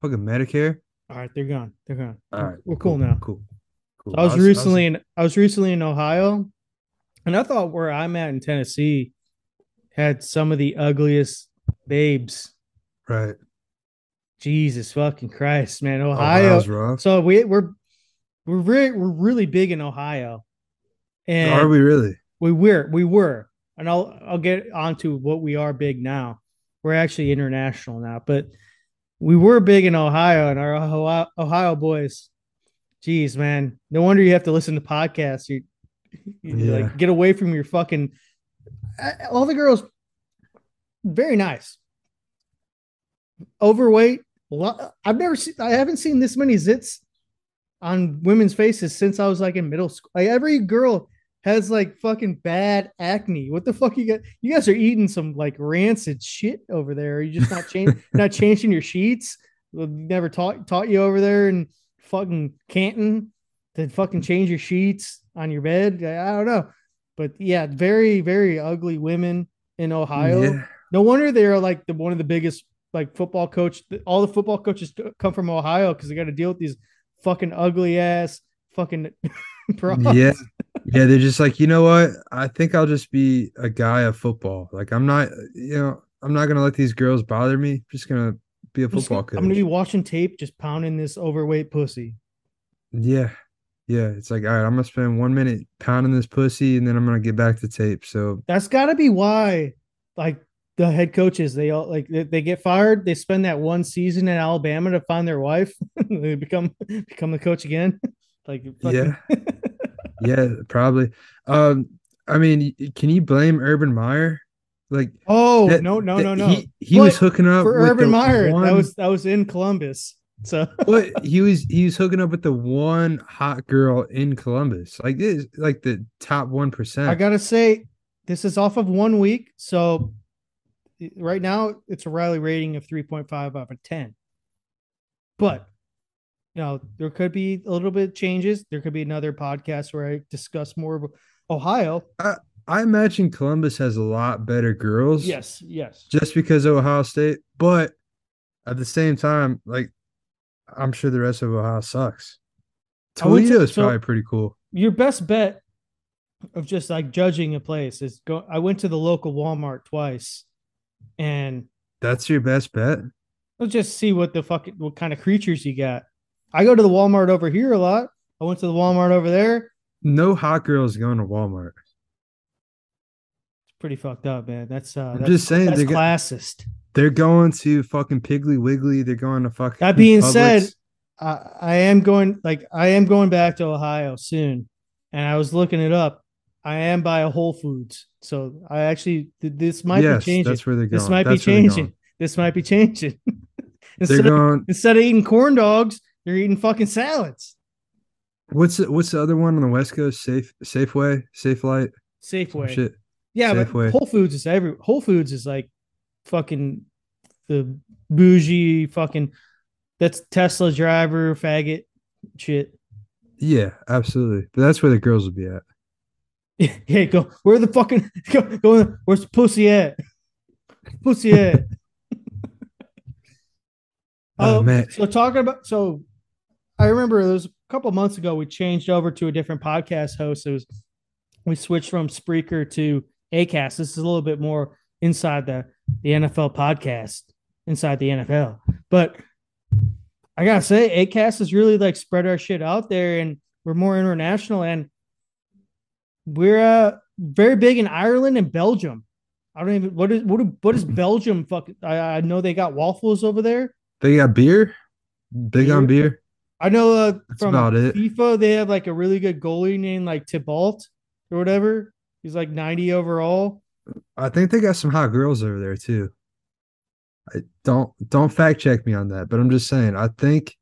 Fucking Medicare. All right, they're gone. They're gone. All right, we're cool, now. Cool. cool. So I was recently in I was recently in Ohio, and I thought where I'm at in Tennessee had some of the ugliest babes. right. Jesus fucking Christ, man! Ohio. So we we're we're really we're really big in Ohio, and Are we really? we were we were, and I'll I'll get onto what we are big now. We're actually international now, but we were big in Ohio, and our Ohio, Ohio boys. Jeez, man, no wonder you have to listen to podcasts. You, you Yeah. like get away from your fucking. All the girls, very nice. Overweight. I've never seen. I haven't seen this many zits on women's faces since I was like in middle school. Like every girl has like fucking bad acne. What the fuck you got? You guys are eating some like rancid shit over there. Are you just not changing *laughs* not changing your sheets? Never taught taught you over there in fucking Canton to fucking change your sheets on your bed. I I don't know. But yeah, very, very ugly women in Ohio. Yeah. No wonder they're like the one of the biggest like football coach. All the football coaches come from Ohio because they got to deal with these fucking ugly ass fucking *laughs* pros. Yeah. Yeah, they're just like, you know what? I think I'll just be a guy of football. Like I'm not, you know, I'm not gonna let these girls bother me. I'm just gonna be a I'm football gonna- coach. I'm gonna be watching tape, just pounding this overweight pussy. Yeah. Yeah. It's like, all right, I'm gonna spend one minute pounding this pussy and then I'm gonna get back to tape. So That's got to be why, like the head coaches, they all like they, they get fired. They spend that one season in Alabama to find their wife. *laughs* they become become the coach again. *laughs* like fucking- yeah. *laughs* yeah, probably. Um, I mean, can you blame Urban Meyer? Like Oh that- no no no no! He, he was hooking up for with Urban Meyer. one- That was that was in Columbus. So what he was he was hooking up with the one hot girl in Columbus. Like this like the top one percent. I gotta say, this is off of one week. So right now it's a Riley rating of 3.5 out of 10. But you know, there could be a little bit of changes. There could be another podcast where I discuss more of Ohio. I, I imagine Columbus has a lot better girls. Yes, yes. Just because of Ohio State. But at the same time, like I'm sure the rest of Ohio sucks. I would say- Toledo is so- probably pretty cool. Your best bet of just like judging a place is go I went to the local Walmart twice and That's your best bet. let's just see what the fuck what kind of creatures you got. I go to the Walmart over here a lot. I went to the Walmart over there. No hot girls going to Walmart. It's pretty fucked up, man. That's uh I'm that's, just saying that's they're classist. They're going to fucking Piggly Wiggly. They're going to fucking. That being said, I, I am going like I am going back to Ohio soon, and I was looking it up. I am by a Whole Foods, so I actually th- this might Yes, be changing. that's where they're This might That's be changing. This might be changing. *laughs* they're instead of instead of eating corn dogs, they're eating fucking salads. What's the, what's the other one on the West Coast? Safe Safeway, Safe Light. Safeway. Shit. Yeah, Safeway. but Whole Foods is every Whole Foods is like fucking the bougie fucking that's Tesla driver faggot shit. Yeah, absolutely. But that's where the girls will be at. *laughs* Hey, go where the fucking *laughs* go, go where's the pussy at? Pussy at. *laughs* Oh, oh, man. So talking about so I remember it was a couple months ago we changed over to a different podcast host. It was we switched from Spreaker to Acast. This is a little bit more inside the the NFL podcast, inside the NFL. But I gotta say, Acast has really like spread our shit out there, and we're more international, and we're uh, very big in Ireland and Belgium. I don't even what is what what is Belgium? Fuck, I, I know they got waffles over there. They got beer. Big on beer. I know uh, That's from about it. FIFA they have like a really good goalie named like Tibalt or whatever. He's like 90 overall. I think they got some hot girls over there too. I don't don't fact check me on that, but I'm just saying. I think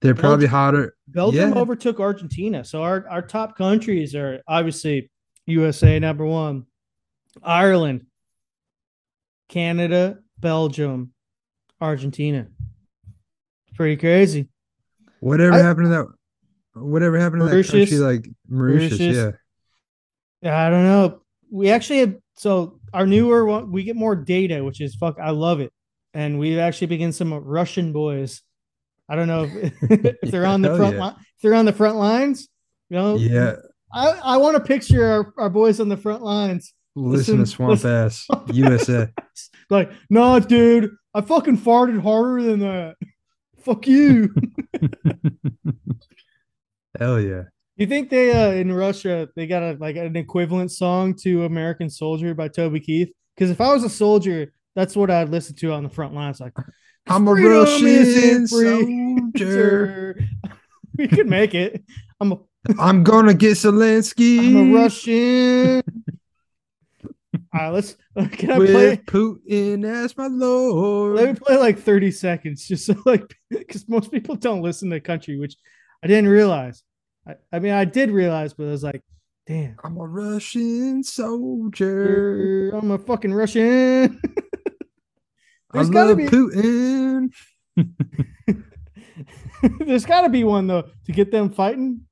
they're probably Belgium- hotter. Belgium Yeah. overtook Argentina. So our, our top countries are obviously USA number one, Ireland, Canada, Belgium, Argentina. Pretty crazy. Whatever I- happened to that? Whatever happened to that country? Mauritius. Like Mauritius, Mauritius. yeah. I don't know. We actually have so our newer one, we get more data, which is fuck. I love it, and we've actually begun some Russian boys. I don't know if, *laughs* *laughs* if they're on the front yeah. line. If they're on the front lines, you know. Yeah. I, I want to picture our, our boys on the front lines. Listen, to Swamp listen- Ass *laughs* USA. Like, no, dude, I fucking farted harder than that. Fuck you. Hell yeah. You think they uh in Russia they got a like an equivalent song to American Soldier by Toby Keith? Because if I was a soldier, that's what I'd listen to on the front lines. Like, I'm a "Freedom Russian soldier. *laughs* we could make it. I'm a I'm gonna get Zelensky. I'm a Russian. All right, let's *laughs* can I with play? Putin as my lord. Let me play like 30 seconds, just so like *laughs* because most people don't listen to country, which I didn't realize. I, I mean, I did realize, but I was like, damn, I'm a Russian soldier. I'm a fucking Russian. I There's gotta love be Putin. *laughs* there's gotta be one though to get them fighting.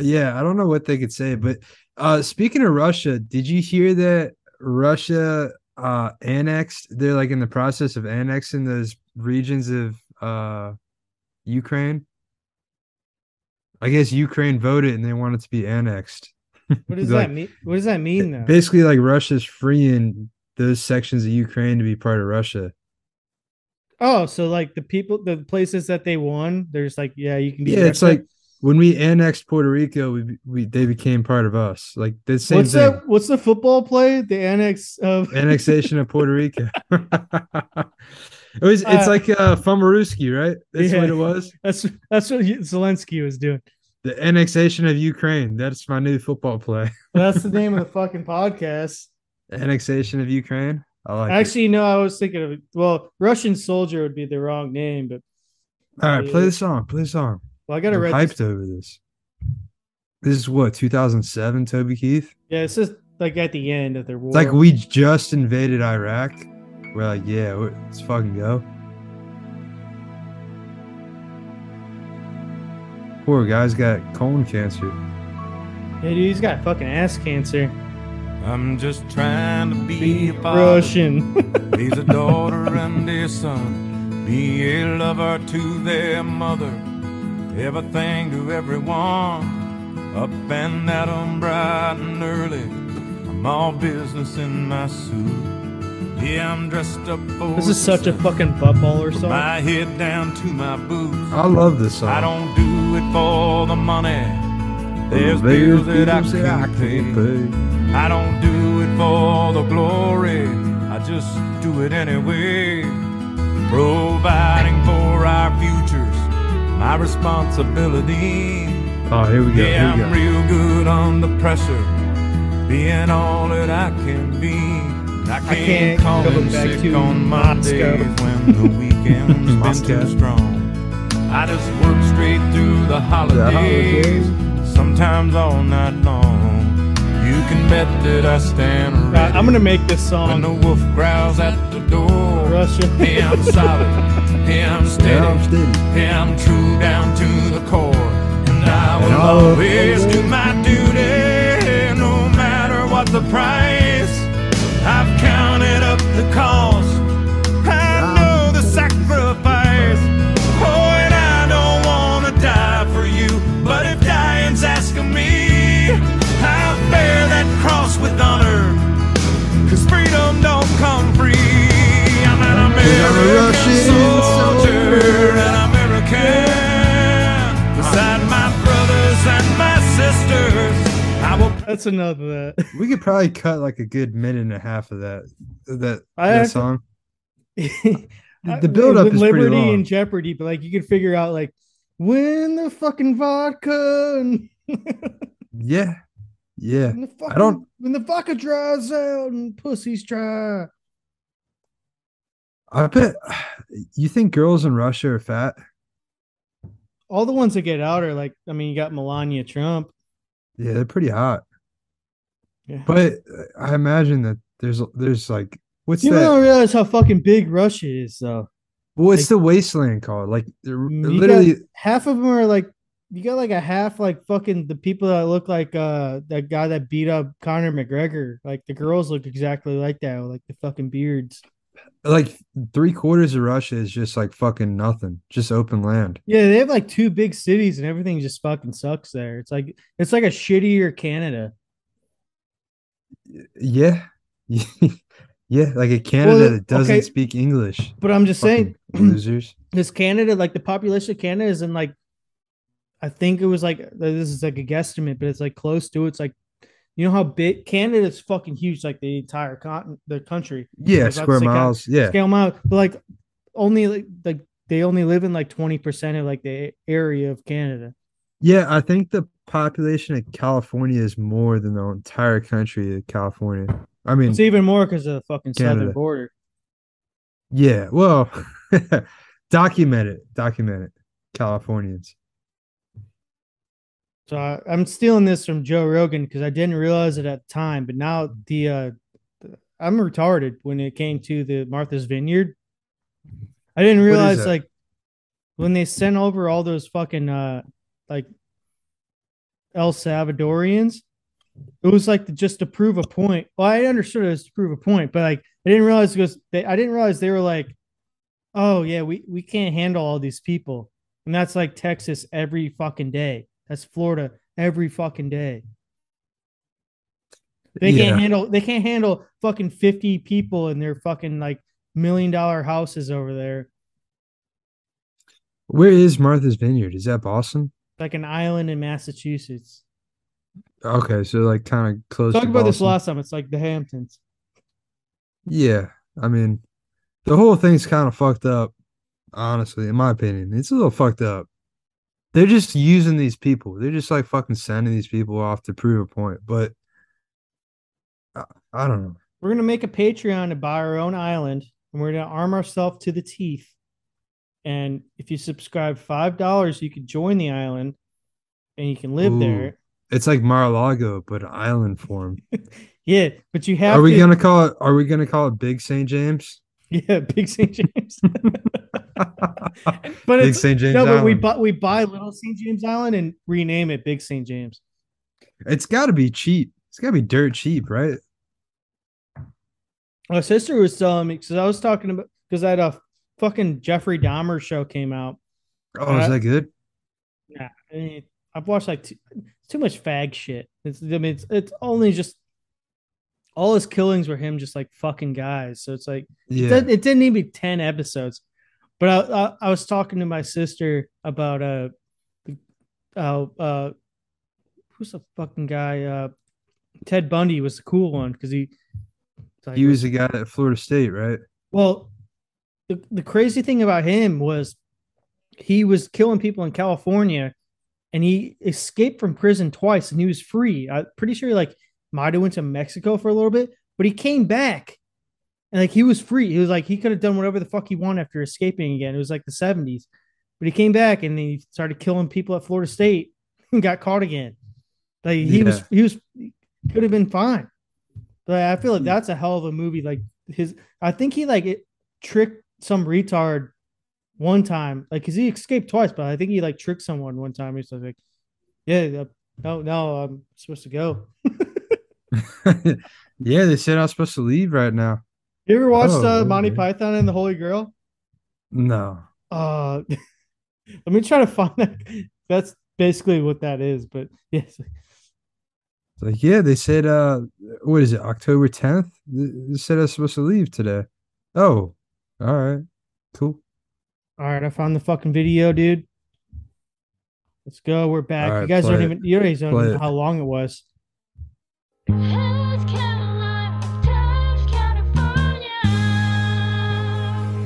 Yeah, I don't know what they could say, but uh speaking of Russia, did you hear that Russia uh annexed they're like in the process of annexing those regions of uh Ukraine? I guess Ukraine voted and they want it to be annexed. What *laughs* does Like, that mean? What does that mean though? Basically like Russia's freeing those sections of Ukraine to be part of Russia. Oh, so like the people, the places that they won, there's like, yeah, you can be. Yeah, it's like when we annexed Puerto Rico, we we they became part of us. Like the same what's thing. that? What's the football play? The annex of *laughs* annexation of Puerto Rico. *laughs* it was it's Uh, like uh Fumaruski, right? That's what it was. *laughs* That's that's what Zelensky was doing. The annexation of Ukraine. That's my new football play. That's the name of the fucking podcast. annexation of Ukraine. Like it. Actually, no, I was thinking of well, Russian soldier would be the wrong name, but All right, play the song. Play the song. Well, I gotta read hyped this. over this. This is what 2007, Toby Keith. Yeah, it's just like at the end of their war. It's like we just invaded Iraq. We're like, yeah, let's fucking go. Poor guy's got colon cancer. yeah, dude, he's got fucking ass cancer. I'm just trying to be a father. Russian. *laughs* Raise a daughter and a son. Be a lover to their mother. Everything to everyone. Up and at 'em bright and early. I'm all business in my suit. Yeah, I'm dressed up for This is such a fucking buttballer From song. my head down to my boots. I love this song. I don't do it for the money. There's There's bills that I bills that I can't pay. can't pay. I don't do it for the glory. I just do it anyway. Providing for our futures, my responsibility. Oh, here we go. Here Yeah, I'm go. real good under pressure, being all that I can be. I can't, can't call back sick to on. Mondays when the *laughs* weekend's been too strong. I just work straight through the holidays, sometimes all night long. You can bet that I stand Uh, ready I'm gonna make this when the song. wolf growls at the door. Russia. *laughs* Hey, I'm solid. Hey, I'm steady. Yeah, I'm steady. Hey, I'm true down to the core. And I will And I will always do my duty, no matter what the price. I've counted up the cost. That's enough of that. We could probably cut like a good minute and a half of that that, I that song. *laughs* the, the build-up is pretty Liberty long. and Jeopardy, but like you could figure out like when the fucking vodka and *laughs* Yeah. Yeah. fucking, I don't when the vodka dries out and pussy's dry. I bet you think girls in Russia are fat? All the ones that get out are like, I mean, you got Melania Trump. Yeah, they're pretty hot. Yeah. But I imagine that there's there's like what's you that? don't realize how fucking big Russia is, though. What's like- the wasteland called? Like literally got, half of them are like you got like a half like fucking the people that look like uh that guy that beat up Conor McGregor. Like the girls look exactly like that, with, like the fucking beards. like three quarters of Russia is just like fucking nothing, just open land. Yeah, they have like two big cities and everything just fucking sucks there. It's like it's like a shittier Canada. Yeah. *laughs* yeah, like a Canada Well, that doesn't okay, speak English. But I'm just saying *clears throat* losers. this Canada, like the population of Canada is in like I think it was like this is like a guesstimate, but it's like close to it's like you know how big Canada's fucking huge, like the entire continent, the country. Yeah, I was about to square say ca- miles, yeah. scale miles, but like only like like they only live in like twenty percent of like the area of Canada. Yeah, I think the population of California is more than the entire country of California. I mean, It's even more because of the fucking southern border. yeah, well, *laughs* document it, document it, Californians. So I, I'm stealing this from Joe Rogan because I didn't realize it at the time, but now the uh I'm retarded when it came to the Martha's Vineyard. I didn't realize like when they sent over all those fucking uh like El Salvadorians, it was like to, just to prove a point. Well, I understood it was to prove a point, but like I didn't realize because they I didn't realize they were like, oh yeah, we we can't handle all these people, and that's like Texas every fucking day. That's Florida every fucking day. They Yeah. can't handle they can't handle fucking 50 people in their fucking like million dollar houses over there. Where is Martha's Vineyard? Is that Boston? Like an island in Massachusetts. Okay, so like kind of close. Talk to about this last time. It's like the Hamptons. Yeah, I mean, the whole thing's kind of fucked up. Honestly, in my opinion, it's a little fucked up. They're just using these people. They're just like fucking sending these people off to prove a point. But I, I don't know. We're gonna make a Patreon to buy our own island, and we're gonna arm ourselves to the teeth. And if you subscribe five dollars, you can join the island, and you can live Ooh, there. It's like Mar-a-Lago, but island form. *laughs* Yeah, but you have. Are we to- gonna call it? Are we gonna call it Big St. James? *laughs* Yeah, Big St. James. *laughs* but Big St. James No, but we buy we buy Little St. James Island and rename it Big St. James. It's got to be cheap. It's got to be dirt cheap, right? My sister was telling me because I was talking about because I had a fucking Jeffrey Dahmer show came out. Oh, is Uh, that good? Yeah, I mean, I've watched like too, too much fag shit. It's I mean, it's it's only just all his killings were him just like fucking guys. So it's like it, Yeah. did, it didn't even be 10 episodes. But I, I I was talking to my sister about uh uh uh who's the fucking guy? Uh Ted Bundy was the cool one because he like, He was the guy at Florida State, right? well, the, the crazy thing about him was he was killing people in California and he escaped from prison twice and he was free. I'm pretty sure he like might have went to Mexico for a little bit, but he came back and like he was free. He was like he could have done whatever the fuck he wanted after escaping again. It was like the 70s. But he came back and he started killing people at Florida State *laughs* and got caught again. Like he was he was could have been fine. But I feel like hmm. that's a hell of a movie. Like his I think he like it tricked some retard one time, like because he escaped twice, but I think he like tricked someone one time. He's like, "Yeah, no, no, I'm supposed to go." *laughs* yeah, they said I was supposed to leave right now. You ever watched Oh, uh, Monty. Python and the Holy Grail? No. Uh, *laughs* let me try to find that. That's basically what that is. But *laughs* yes, Like, yeah, they said uh what is it, October 10th? They said I was supposed to leave today. Oh, all right. Cool. all right, I found the fucking video, dude. Let's go. We're back. All you guys don't it. even you guys don't Play even know it. how long it was.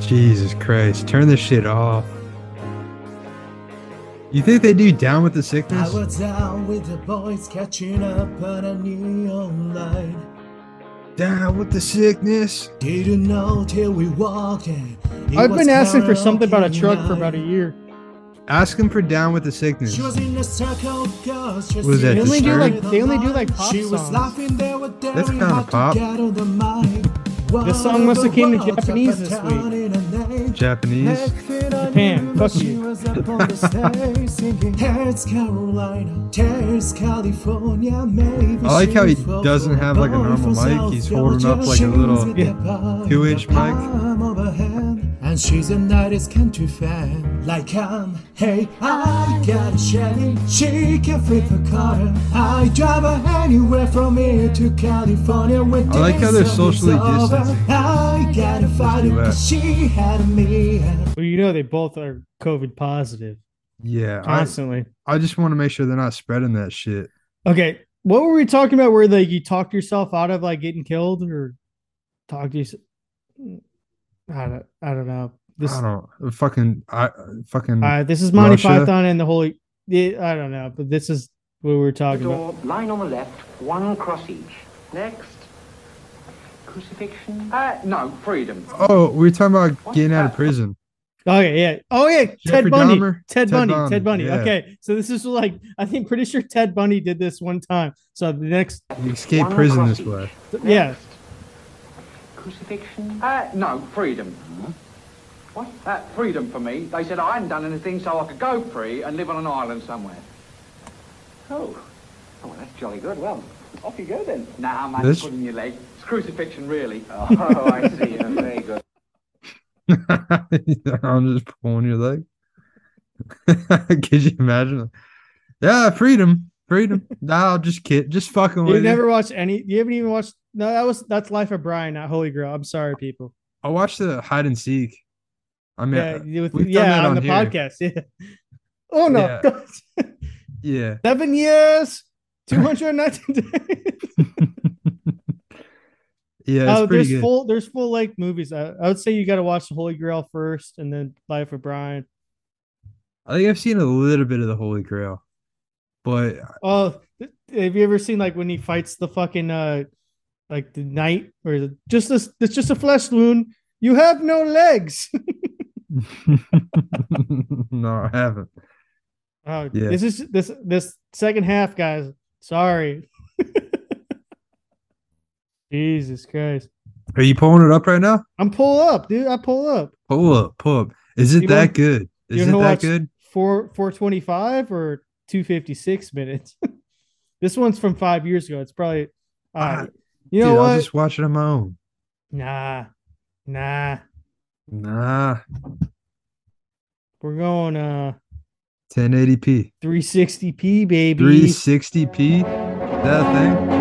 Jesus Christ. Turn this shit off. You think they do down with the Sickness? I was down with the boys catching up on a neon light. Down with the sickness. Didn't know till we walked in. I've been asking for something about a truck for about a year. Ask them for down with the sickness. She was in a circle girls just What is that, They only do like they only do like pop She was songs. laughing there with That's daring kinda to pop. get on the mic. This song must have came in One of the Japanese words this week. and down in her name. Japanese. Japan, fuck She you. was up on the stage singing, There's Carolina, there's California, maybe I like how he doesn't have, like, a normal from mic. He's holding up, like, a little with the bar in two-inch the mic. Palm of her hand. And she's a 90s country fan. Like I'm, hey, I got a Chevy. She can flip a car. I drive her anywhere from here to California. When I like how they're socially over. distanced. I gotta fight it do she had me. Well, you know they both are COVID positive Yeah. Constantly. I just want to make sure they're not spreading that shit. Okay, what were we talking about? Where like you talked yourself out of like getting killed, or talk to you? I don't. I don't know. This. I don't fucking I fucking Uh, this is Monty Russia. Python and the Holy. I don't know, but this is what we were talking Door, about. line on the left, one cross each. Next. Crucifixion? Uh, no, freedom. Oh, we are talking about getting out of prison. Okay, yeah. Oh yeah, Ted Jeffrey Bundy. Dahmer? Ted, Ted Bundy. Bundy, Ted Bundy. yeah. Okay, so this is like I think pretty sure Ted Bundy did this one time. So the next, You escape One prison this way. yeah. Crucifixion? Uh, no, freedom. What? Uh, freedom for me. They said I hadn't done anything so I could go free and live on an island somewhere. Oh. Oh, well, that's jolly good. Well, off you go then. Nah, man, This- put in your leg. It's crucifixion, really. *laughs* Oh, I see. Yeah, very good. *laughs* I'm just pulling your leg. *laughs* Could you imagine? Yeah, freedom, freedom. nah, I'll just kid, just fucking You with never you. watched any. You haven't even watched. No, that was that's Life of Brian, not Holy Grail. I'm sorry, people. I watched the hide and seek. I mean, yeah, with, yeah, on, on the here. podcast. *laughs* Yeah. Oh no, Yeah. *laughs* yeah. seven years, two hundred nineteen days. *laughs* Yeah, oh, there's good. full there's full length movies. I, I would say you got to watch the Holy Grail first, and then Life of Brian. I think I've seen a little bit of the Holy Grail, but Oh, have you ever seen like when he fights the fucking uh, like the knight or the, just this? It's just a flesh wound. You have no legs. *laughs* *laughs* no, I haven't. Oh, Yeah. this is this this second half, guys. Sorry. *laughs* Jesus Christ. Are you pulling it up right now? I'm pull up, dude. I pull up. Pull up, pull up. Is it You that good? Is it that good? Four four twenty five or two fifty six minutes. this one's from five years ago. It's probably all right. You know Dude, what? I'll just watch it on my own. Nah, nah. Nah, We're going uh 1080p, 360p, baby. 360p. That thing.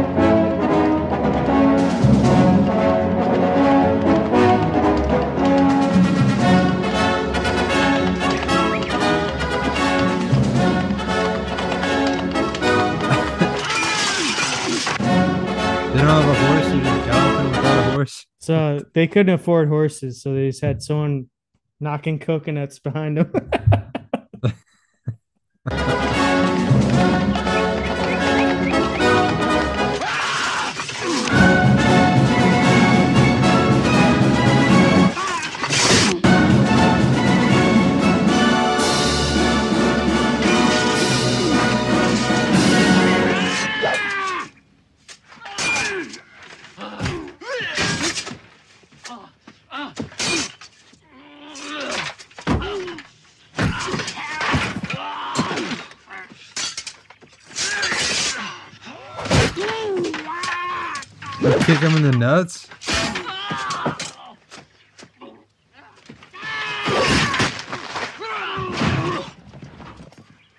So they couldn't afford horses, so they just had someone knocking coconuts behind them. *laughs* *laughs* kick him in the nuts.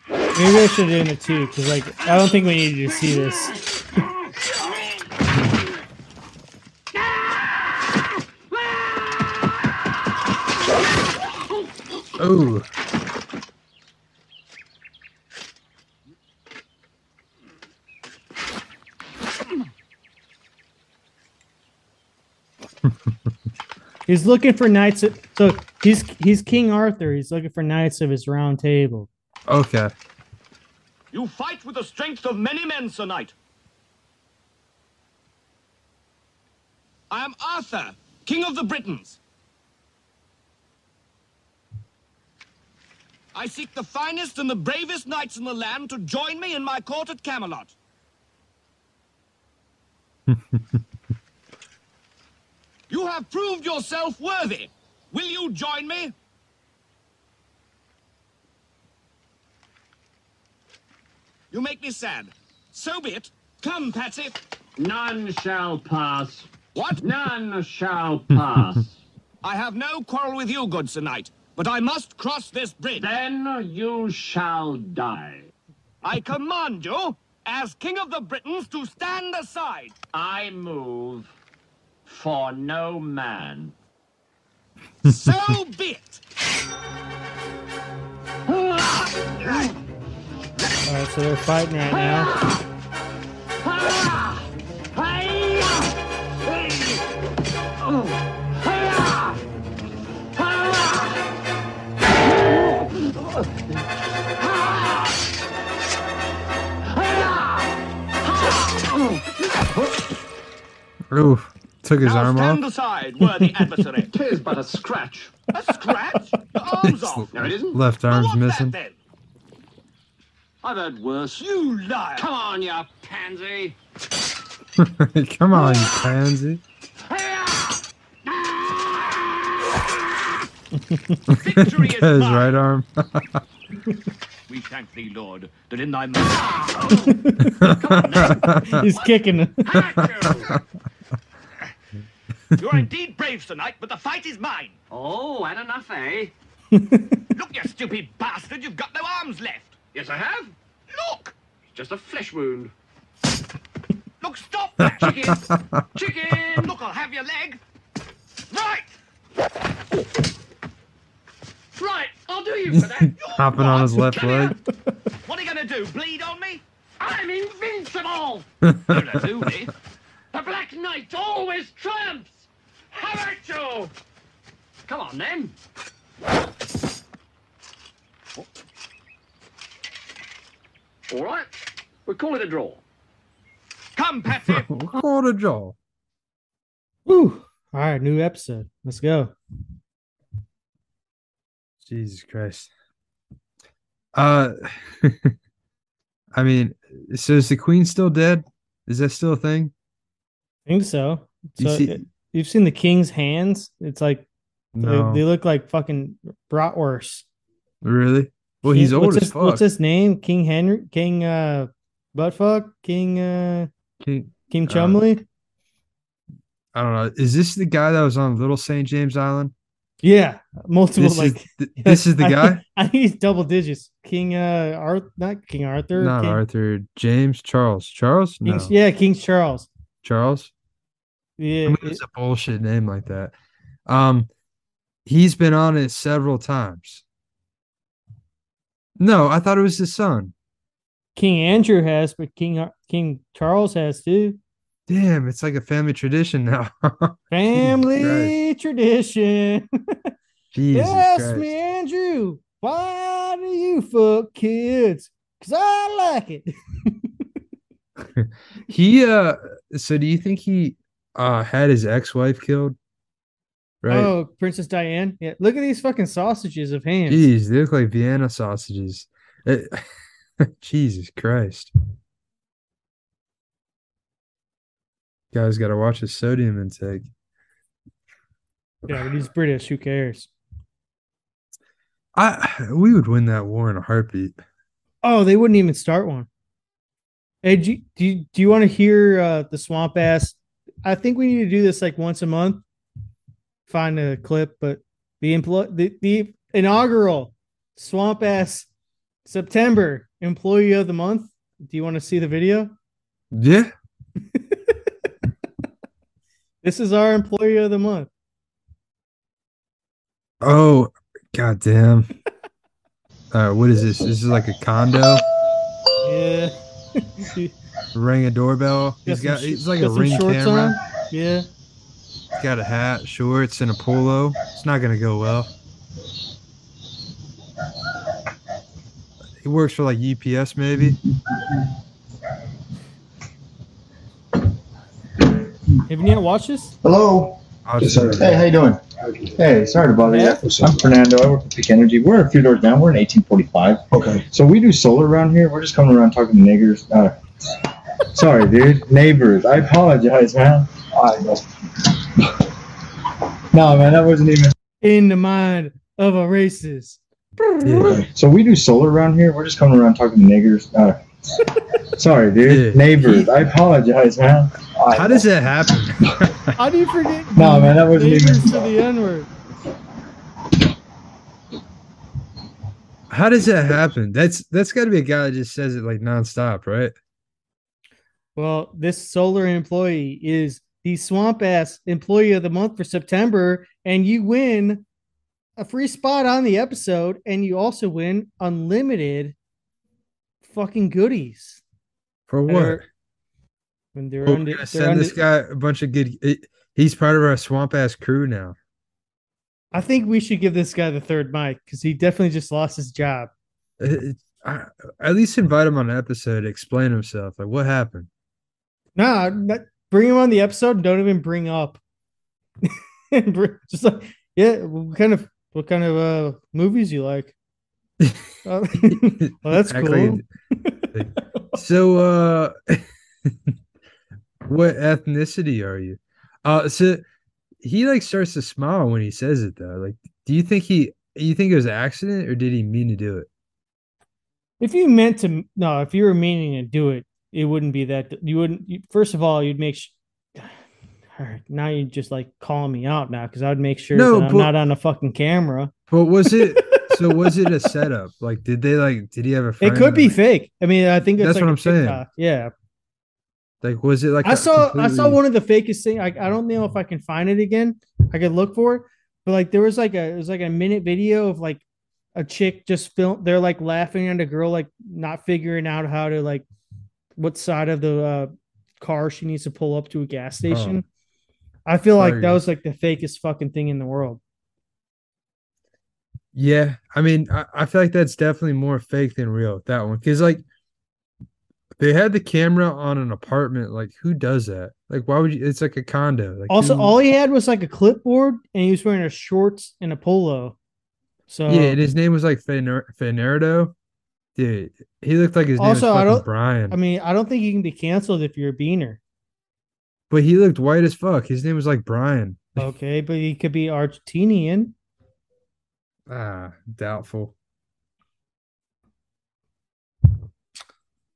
Maybe I should have done it too, because like I don't think we needed to see this. Oh. He's looking for knights. Of, so he's he's King Arthur. He's looking for knights of his round table. Okay. You fight with the strength of many men, Sir Knight. I am Arthur, King of the Britons. I seek the finest and the bravest knights in the land to join me in my court at Camelot. *laughs* you have proved yourself worthy. Will you join me? You make me sad. So be it. Come, Patsy. None shall pass. What? None shall pass. *laughs* I have no quarrel with you, good Sir Knight, but I must cross this bridge. then you shall die. I command you, as King of the Britons, to stand aside. I move for no man. So *laughs* be it. All right, so they're fighting right now. Ooh. Took his now arm stand off. aside, worthy *laughs* adversary. Tis but a scratch. A scratch? Your arm's off. No, it isn't. Left arm's missing. Then. I've heard worse. You liar. Come on, you pansy. *laughs* Come on, you pansy. Victory *laughs* is his right arm. We thank thee, Lord, that in thy mercy. He's kicking him. *laughs* You are indeed brave, tonight, but the fight is mine. Oh, had enough, eh? *laughs* Look, you stupid bastard, you've got no arms left. Yes, I have. Look! It's just a flesh wound. Look, stop that! Chicken! *laughs* Chicken! Look, I'll have your leg. Right! Right, I'll do you for that. Hopping on his left leg. What are you gonna do, bleed on me? I'm invincible! You'll do me. The Black Knight always triumphs! Have at you! Come on, then. All right, we'll call it a draw. Come, Patsy. *laughs* Called a jaw. Woo. All right, new episode. Let's go. Jesus Christ. Uh, *laughs* I mean, so is the queen still dead? Is that still a thing? I think so. You So see- it- you've seen the king's hands? It's like they- No. they, look like fucking bratwurst. Really? Well, King- he's old what's as his, fuck. What's his name? King Henry? King uh, buttfuck? King uh, King, King uh, Chumley? I don't know. Is this the guy that was on Little St. James Island? yeah, multiple This is like. th- this is the *laughs* I- guy? I think he's double digits. King uh, Arthur, not King Arthur. Not King, Arthur. James Charles. Charles? No. King's- Yeah, King Charles. Charles. Yeah, I mean, it- it's a bullshit name like that. Um, he's been on it several times. No, I thought it was his son. King Andrew has, but King King Charles has too. Damn, it's like a family tradition now. *laughs* Family tradition. *laughs* Jesus Ask Christ. me, Andrew, why do you fuck kids? Because I like it. *laughs* He uh so do you think he uh had his ex-wife killed? Right. Oh, Princess Diana. Yeah. Look at these fucking sausages of hands. Jeez, they look like Vienna sausages. It- *laughs* Jesus Christ. Guys gotta watch his sodium intake. Yeah, but he's British. Who cares? I we would win that war in a heartbeat. Oh, they wouldn't even start one. Hey, do you, do you, do you want to hear uh, the swamp ass? I think we need to do this like once a month. Find a clip, but the employ the, the inaugural swamp ass September employee of the month. Do you want to see the video? Yeah. *laughs* This is our employee of the month. Oh, goddamn. *laughs* Uh, what is this? This is like a condo. Yeah. *laughs* Ring a doorbell. He's some got. sh- He's like got a ring camera. on. Yeah. He's got a hat, shorts, and a polo. It's not gonna go well. He works for like UPS, maybe. Have you not watched this? Hello. Just- Hey, how you doing? Hey, sorry to bother you. I'm Fernando. I work with Peak Energy. We're a few doors down. We're in 1845. Okay. So we do solar around here. We're just coming around talking to niggers. Uh, sorry, dude. Neighbors. I apologize, man. I no, man, that wasn't even. In the mind of a racist. So we do solar around here. We're just coming around talking to niggers. Uh, *laughs* sorry, dude. Neighbors. I apologize, man. How does that happen? *laughs* How do you forget? No, man, that wasn't even- to the N word. How does that happen? That's that's got to be a guy that just says it like nonstop, right? Well, this solar employee is the swamp ass employee of the month for September, and you win a free spot on the episode, and you also win unlimited fucking goodies. For what? are- When they're We're under, gonna they're send this under- guy a bunch of good. he's part of our swamp ass crew now. I think we should give this guy the third mic because he definitely just lost his job. It- I, at least invite him on an episode, to explain himself. Like what happened? Nah, bring him on the episode and don't even bring up. *laughs* Just like, yeah, what kind of what kind of uh movies you like? *laughs* Oh, *laughs* well, that's cool. so, uh, what ethnicity are you? Uh, so he like starts to smile when he says it though. Like, do you think he? You think it was an accident or did he mean to do it? If you meant to, no, if you were meaning to do it, it wouldn't be that. You wouldn't. You, first of all, you'd make. Sh- *sighs* right, now you just like calling me out now because I would make sure No, that I'm not on a fucking camera. But was it? *laughs* so was it a setup? Like, did they like? Did he have a? It could be like- fake. I mean, I think it's That's like what I'm saying. Yeah, Like, was it like? i saw I saw one of the fakest thing. I, I don't know if I can find it again. I could look for it, but like there was like a it was like a minute video of like a chick just film. They're like laughing at a girl like not figuring out how to like what side of the uh, car she needs to pull up to a gas station. I feel like that was like the fakest fucking thing in the world. Yeah, I mean, I, I feel like that's definitely more fake than real. That one, because like they had the camera on an apartment. Like, who does that? Like, why would you? It's like a condo. Like, Also, who- all he had was like a clipboard, and he was wearing a shorts and a polo. So yeah, and his name was like Fener- Fernando. Dude, he looked like his name also was I don't. Brian, I mean, I don't think you can be canceled if you're a beaner. but he looked white as fuck. His name was like Brian. *laughs* Okay, but he could be Argentinian. Ah, doubtful.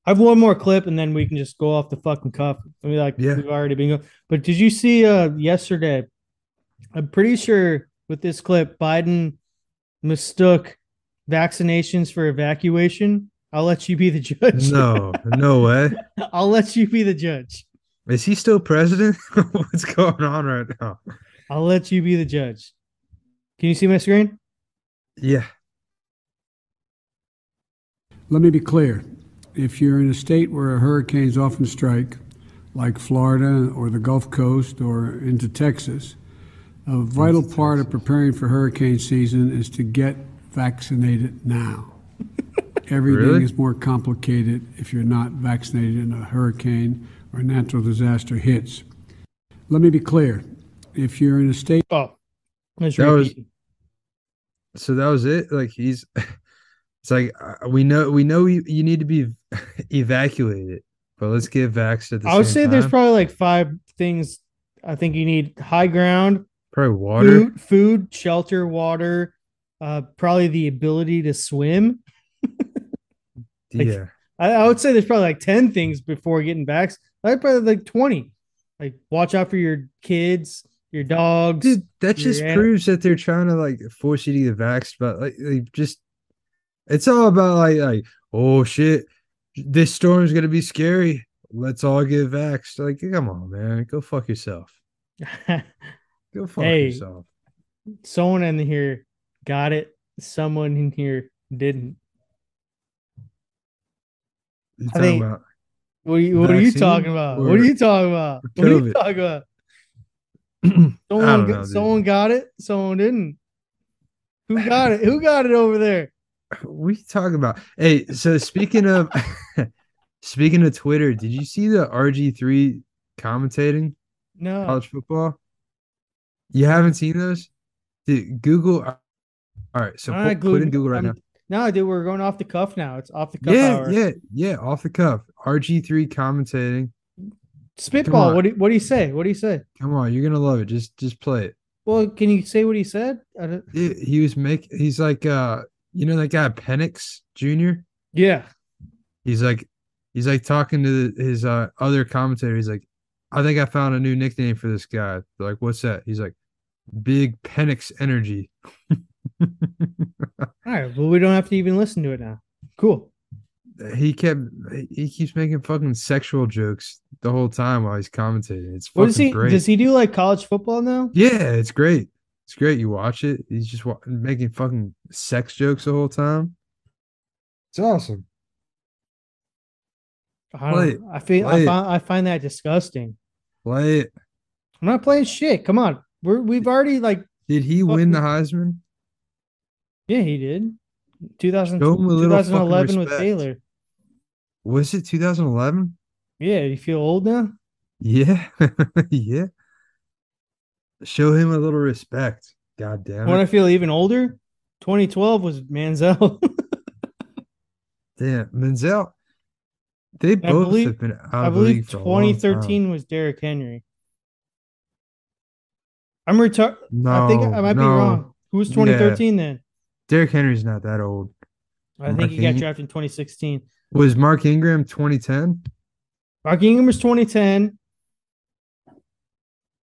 I have one more clip, and then we can just go off the fucking cuff. I mean, like Yeah. we've already been going. But did you see uh yesterday? I'm pretty sure with this clip, Biden mistook vaccinations for evacuation. I'll let you be the judge. No, no way. *laughs* I'll let you be the judge. Is he still president? *laughs* What's going on right now? I'll let you be the judge. Can you see my screen? Yeah. Let me be clear. If you're in a state where hurricanes often strike, like Florida or the Gulf Coast or into Texas, a vital part of preparing for hurricane season is to get vaccinated now. *laughs* Everything Really? is more complicated if you're not vaccinated and a hurricane or natural disaster hits. Let me be clear. If you're in a state Oh, let's That was- So that was it. Like he's, it's like uh, we know we know you, you need to be *laughs* evacuated, but let's get vaxxed at the I would same say there's probably like five things. I think you need high ground, probably water. food, food, shelter, water, uh, probably the ability to swim. *laughs* Like, yeah, I, I would say there's probably like 10 things before getting vaxxed. I'd probably like 20. Like watch out for your kids, your dogs. dude, that just proves that they're trying to like force you to get vaxxed, but like, like just it's all about like like oh shit, this storm's gonna be scary. Let's all get vaxxed. Like, come on, man, go fuck yourself. *laughs* Go fuck Hey. yourself. Someone in here got it. Someone in here didn't. You talking think- about What are you, what are you talking about? What are you talking about? What are you talking about? *clears throat* Someone, don't got, know, someone got it. Someone didn't. Who got it? Who got it over there? what are you talking about? Hey, so speaking of *laughs* speaking of Twitter, did you see the RG3 commentating No. college football? You haven't seen those? Dude, Google all right, so I'm put, put in Google right I'm- now. No, dude, we're going off the cuff now. It's off the cuff Yeah, hour. yeah, yeah, off the cuff. RG3 commentating. Spitball. What do, what do you say? What do you say? Come on, you're gonna love it. Just just play it. Well, can you say what he said? I don't- He, he was make he's like uh you know that guy Penix Jr. Yeah. He's like he's like talking to the, his uh other commentator. He's like, I think I found a new nickname for this guy. They're like, what's that? He's like, Big Penix Energy. *laughs* All right. Well, we don't have to even listen to it now. Cool. He kept he keeps making fucking sexual jokes the whole time while he's commentating. It's fucking What does he? great. Does he do like college football now? Yeah, it's great. It's great. You watch it. He's just wa- making fucking sex jokes the whole time. It's awesome. I, Play it. I feel I Play it. find, I find that disgusting. Play it. I'm not playing shit. Come on. We're we've already like Did he win the Heisman? Yeah he did. 2000, Show him a little fucking 2011 with. Taylor. Was it 2011? Yeah, you feel old now? Yeah. *laughs* yeah. Show him a little respect. God damn When I feel even older, 2012 was Manziel. *laughs* Damn. Manziel. They I both believe have been out I of the league believe for a long time. 2013 was Derrick Henry. I'm retired. I think I No, might be no. wrong. Who was Yeah. 2013 then? Derrick Henry's not that old. I think Mark he got drafted in 2016. Was Mark Ingram 2010? Mark Ingram was 2010.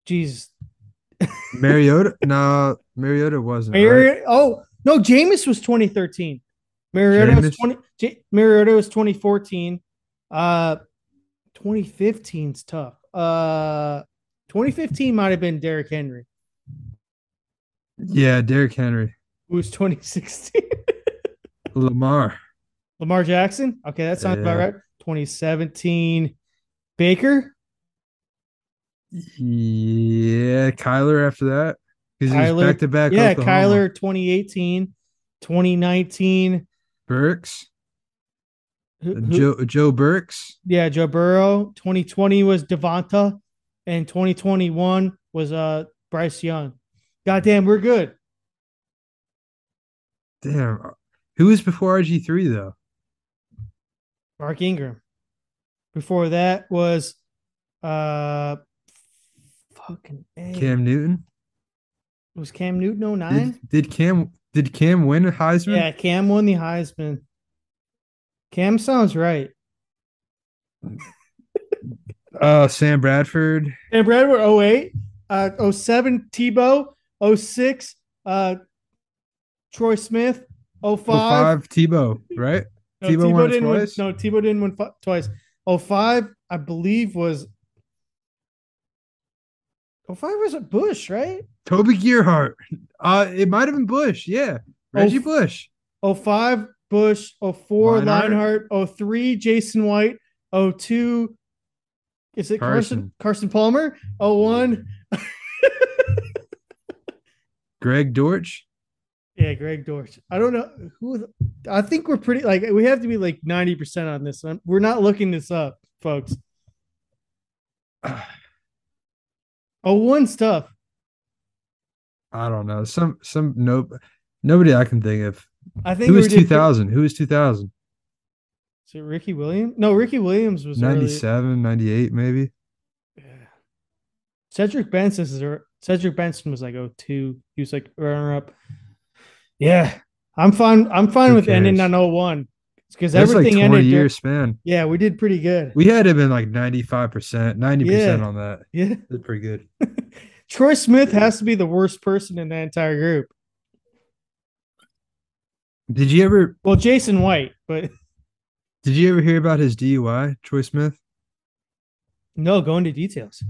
Jeez. *laughs* Mariota? no, Mariota wasn't. right? Mariota, oh no, Jameis was 2013. Mariota was Jameis? 20. J- Mariota was 2014. Uh, 2015's tough. Uh, 2015 might have been Derrick Henry, Yeah, Derrick Henry. Who was 2016. *laughs* Lamar. Lamar Jackson. Okay, that sounds about right. 2017. Baker. Yeah, Kyler after that. Because he was back to back. Yeah, Oklahoma. Kyler 2018. 2019. Burks. Who- who- Joe Joe Burks. Yeah, Joe Burrow. 2020 was Devonta, and 2021 was uh Bryce Young. Goddamn, we're good. Damn. Who was before RG3 though? Mark Ingram. Before that was uh fucking A. Cam Newton. was Cam Newton 09? Did, did Cam did Cam win a Heisman? Yeah, Cam won the Heisman. Cam sounds right. *laughs* Uh Sam Bradford. Sam Bradford 08, uh 07 Tebow, 06 uh Troy Smith, 05. 05 Tebow, right? *laughs* No, Tebow, won didn't twice. win. No, Tebow didn't win fi- twice. 05, I believe, was. 05 was a Bush, right? Toby Gerhart. Uh it might have been Bush. Yeah. Reggie Oh, Bush. 05, Bush. 04, Leinart. Leinart. 03, Jason White. 02, Is it Carson. Carson Carson Palmer? Oh one. Greg Dortch. Yeah, Greg Dortch. I don't know who. I think we're pretty like we have to be like ninety percent on this one. We're not looking this up, folks. *sighs* Oh, one stuff. I don't know. Some some no nobody I can think of. I think Who was two thousand? Who was two thousand? Is it Ricky Williams? No, Ricky Williams was early. 97, 98 maybe. Yeah. Cedric Benson is Cedric Benson was like oh two. He was like runner up. Yeah, I'm fine. I'm fine Who with ending on 01 because like everything 20 ended. year span. Yeah, we did pretty good. We had have been like 95%, 90% on that. Yeah. That's pretty good. *laughs* Troy Smith has to be the worst person in that entire group. Did you ever Well, Jason White, but *laughs* did you ever hear about his DUI, Troy Smith? no, go into details.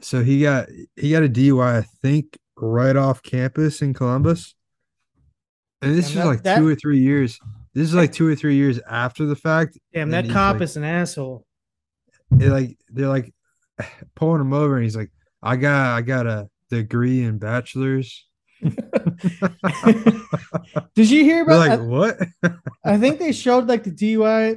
So he got he got a DUI, I think, right off campus in Columbus. And this Damn, is that- like that- two or three years. This is like two or three years after the fact. Damn, that cop like- is an asshole. like they're like *laughs* pulling him over and he's like i got i got a degree in bachelor's *laughs* Did you hear *laughs* They're about? like what I think they showed like the DUI.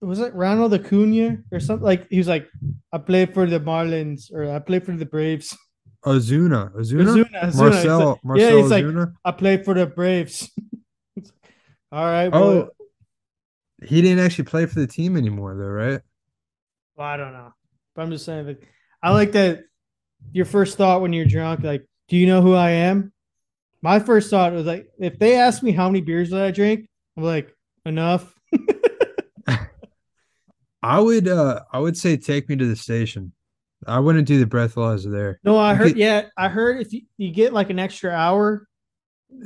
Was it Ronald Acuna or something? Like he was like, "I play for the Marlins" or "I play for the Braves." Ozuna ozuna, Ozuna. Marcell like- marcell yeah, he's like, "I play for the Braves." *laughs* All right. oh Well, he didn't actually play for the team anymore though right well, I don't know, but I'm just saying that I like that. Your first thought when you're drunk, like, "Do you know who I am?" My first thought was like, if they asked me how many beers did I drink, I'm like, enough. *laughs* *laughs* i would uh i would say take me to the station i wouldn't do the breathalyzer there No, I heard. Yeah, I heard if you, you get like an extra hour,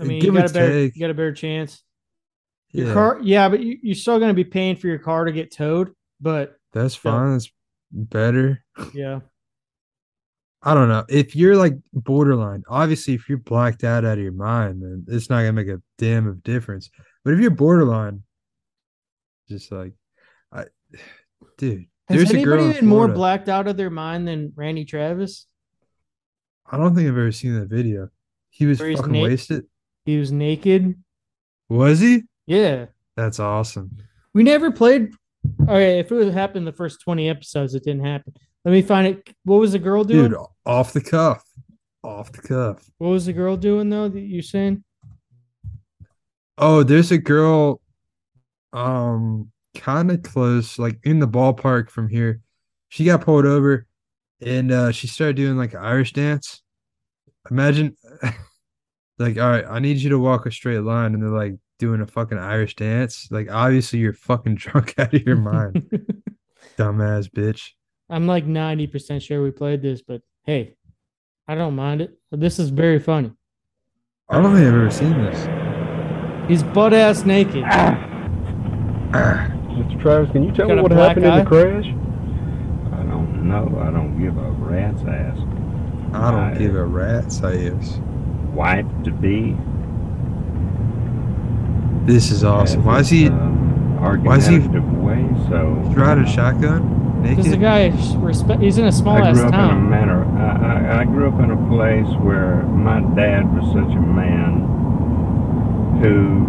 I mean, you got a better, take. you got a better chance. Your Yeah. car, yeah, but you, you're still going to be paying for your car to get towed. But that's fine that's better yeah, I don't know. If you're like borderline, obviously, if you're blacked out out of your mind, then it's not gonna make a damn of difference. But if you're borderline, just like, I, *sighs* dude, has there's a girl anybody been more blacked out of their mind than Randy Travis? I don't think I've ever seen that video. He was fucking na- wasted. He was naked. Was he? Yeah, That's awesome. we never played. All right, if it would happen the first twenty episodes, it didn't happen. Let me find it. What was the girl doing? Dude, off the cuff. Off the cuff. What was the girl doing though? That you saying? Oh, there's a girl um kind of close, like in the ballpark from here. She got pulled over and uh she started doing like an Irish dance. Imagine *laughs* like, all right, I need you to walk a straight line, and they're like doing a fucking Irish dance. Like, obviously you're fucking *laughs* drunk out of your mind. *laughs* Dumbass bitch. I'm like 90% sure we played this, but hey, I don't mind it. This is very funny. I don't think I've ever seen this. He's butt ass naked. Mr. Travis, can you tell Got me a what black happened in the crash? I don't know. I don't give a rat's ass. I don't I- give a rat's ass. Wife to be. This is awesome. Why is he uh, why is he away? So riding uh, a shotgun? Because Naked? the guy respect. He's in a small I ass grew up in a town. manner. I, I, I grew up in a place where my dad was such a man who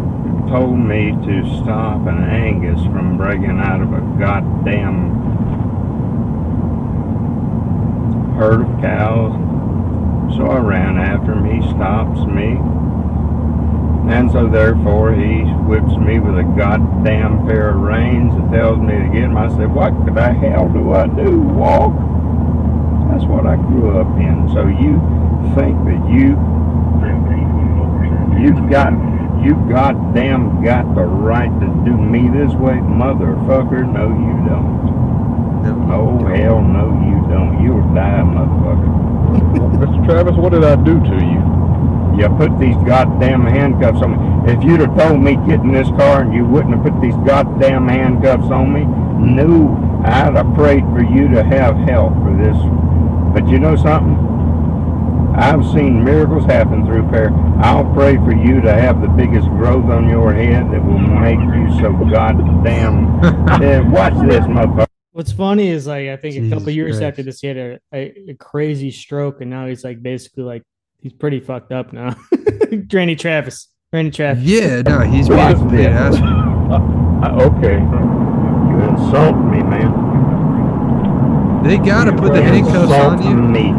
told me to stop an Angus from breaking out of a goddamn herd of cows. So I ran after him. He stops me. And so therefore he whips me with a goddamn pair of reins and tells me to get him. I said, what the hell do I do? Walk? That's what I grew up in. So you think that you you've got you goddamn got the right to do me this way, motherfucker? No, you don't. Oh hell no you don't. You'll die, motherfucker. *laughs* Mr. Travis, what did I do to you? You put these goddamn handcuffs on me. If you'd have told me get in this car and you wouldn't have put these goddamn handcuffs on me, no, I'd have prayed for you to have help for this. But you know something? I've seen miracles happen through prayer. I'll pray for you to have the biggest growth on your head that will make you so goddamn. *laughs* Eh, watch this, motherfucker. What's funny is like I think a couple years Christ. after this, he had a, a, a crazy stroke, and now he's like basically like he's pretty fucked up now. *laughs* Randy Travis, Randy Travis. Yeah, no, he's being a complete asshole. Uh, okay. You insult me, man. They gotta put the handcuffs on Insult you. me.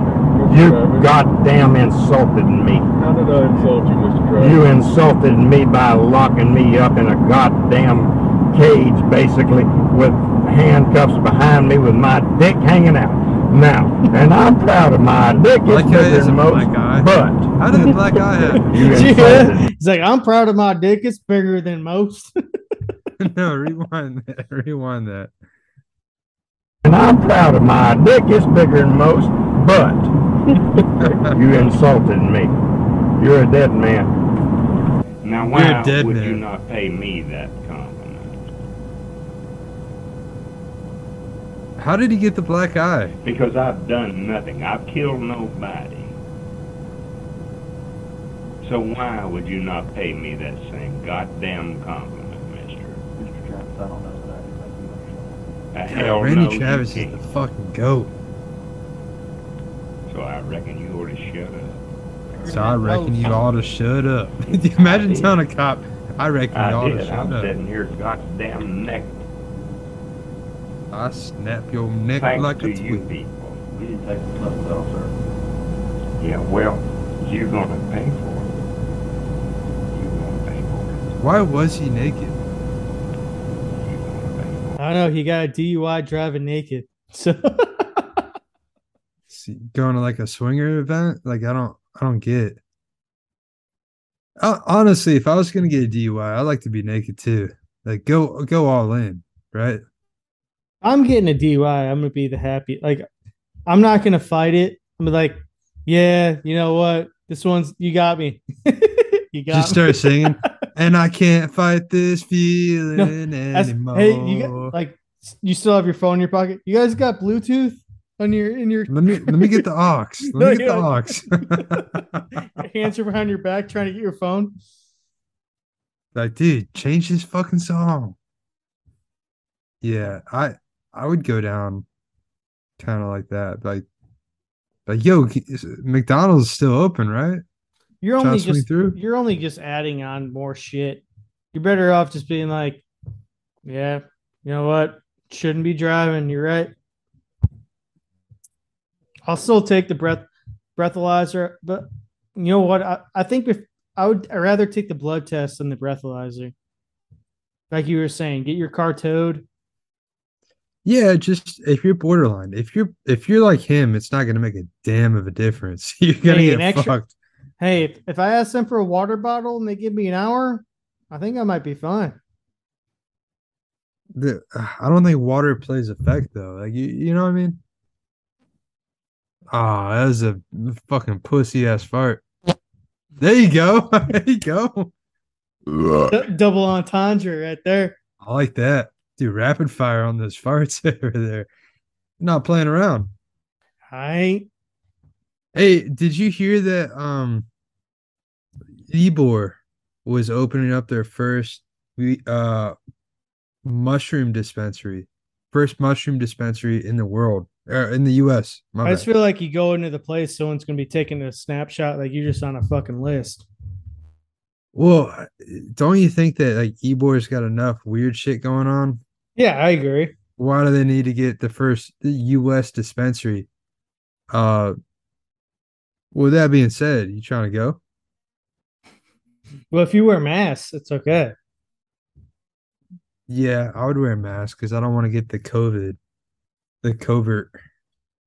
You goddamn insulted me. How did I insult you, Mr. Travis? You insulted me by locking me up in a goddamn cage, basically, with handcuffs behind me with my dick hanging out. Now, and I'm proud of my dick. It's Black eye bigger than most, black eye. but How did the black eye happen? *laughs* you *laughs* Yeah. He's like, I'm proud of my dick. It's bigger than most. *laughs* no, rewind that. Rewind that. And I'm proud of my dick. It's bigger than most, but *laughs* you insulted me. You're a dead man. Now, You're why a dead would you not pay me that compliment? How did he get the black eye? Because I've done nothing. I've killed nobody. So why would you not pay me that same goddamn compliment, mister? Mr. Travis, I don't know that I can make you understand. The God, hell Randy no, Travis is the fucking goat. So I reckon you ought to shut up. So I reckon you oh, ought to shut up. *laughs* *laughs* Imagine telling a cop, I reckon you I ought to did. shut I'm up. sitting here goddamn neck. I snap your neck Thanks like to a you twig. people. We didn't take the stuff at all, sir. Yeah, well, you're gonna pay for it. You're gonna pay for it. Why was he naked? I don't know. He got a DUI driving naked. *laughs* So Is he going to like a swinger event? Like I don't, I don't get. Uh, honestly, if I was gonna get a DUI, I'd like to be naked too. Like go, go all in, right? I'm getting a DUI. I'm gonna be the happy. Like, I'm not gonna fight it. I'm like, yeah, you know what? This one's you got me. *laughs* you got Just me. start singing, *laughs* and I can't fight this feeling That's- anymore. hey, you got like you still have your phone in your pocket. You guys got Bluetooth on your in your let me let me get the aux. *laughs* Let No, me get the aux. *laughs* hands are behind your back trying to get your phone. like, dude, change this fucking song. Yeah, I I would go down kind of like that. Like, like yo, McDonald's is still open, right? You're only to just through? you're only just adding on more shit. You're better off just being like, yeah, you know what? Shouldn't be driving. You're right. I'll still take the breath breathalyzer, but you know what? I, I think if I would I'd rather take the blood test than the breathalyzer. Like you were saying, get your car towed. Yeah, just if you're borderline, if you're if you're like him, it's not gonna make a damn of a difference. *laughs* You're gonna Hey, get extra- fucked. Hey, if, if I ask them for a water bottle and they give me an hour, I think I might be fine. The, I don't think water plays effect though. Like you, you know what I mean? Ah, that was a fucking pussy ass fart. There you go. *laughs* there you go. D- double entendre right there. I like that. Dude, rapid fire on those *laughs* farts *laughs* over there. Not playing around. Hi. Hey, did you hear that um Ebor was opening up their first we uh mushroom dispensary. First mushroom dispensary in the world. Or in the US. My I just feel like you go into the place, someone's gonna be taking a snapshot, like you're just on a fucking list. Well, don't you think that like Ebor's got enough weird shit going on? Yeah, I agree. Why do they need to get the first US dispensary? Uh with that being said, you trying to go? Well, if you wear masks, it's okay. Yeah, I would wear a mask because I don't want to get the COVID, the covert,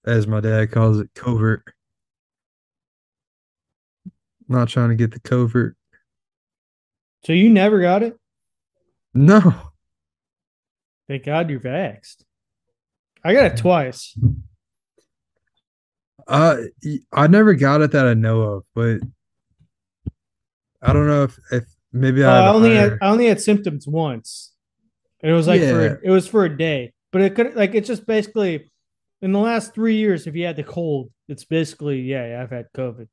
as my dad calls it, covert. Not trying to get the covert. So you never got it? No, Thank God you're vaxxed. I got it twice. uh, I never got it that I know of, but I don't know if if maybe Uh, I, I had only had I only had symptoms once. It was like for Yeah. a, it was for a day, but it could like it's just basically in the last three years. If you had the cold, it's basically yeah, I've had COVID.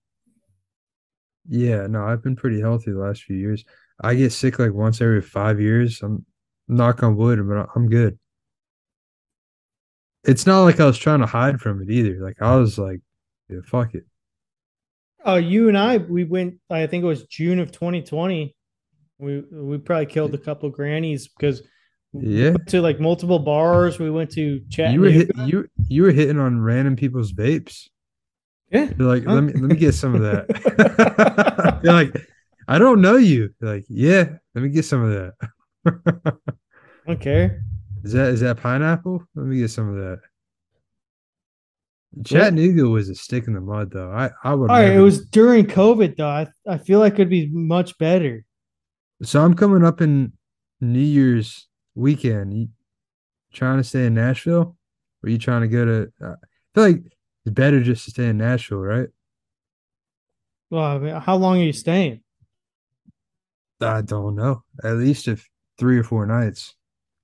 Yeah, no, I've been pretty healthy the last few years. I get sick like once every five years. I'm knock on wood, but I'm good. it's not like I was trying to hide from it either. Like I was like, yeah, fuck it. Oh, you and I, we went. I think it was June of 2020. We we probably killed a couple grannies because Yeah. went to like multiple bars. We went to chat. You were hit, you you were hitting on random people's vapes. Yeah. You're like, let me let me get some of that. *laughs* You're like, I don't know you. You're like, yeah, let me get some of that. Okay. Is that is that pineapple? Let me get some of that. Chattanooga was a stick in the mud though. I I would. All right, it was during COVID though. I I feel like it'd be much better. So I'm coming up in New Year's weekend. You trying to stay in Nashville? Or are you trying to go to? Uh, I feel like it's better just to stay in Nashville, right? Well, I mean, how long are you staying? I don't know. At least if three or four nights.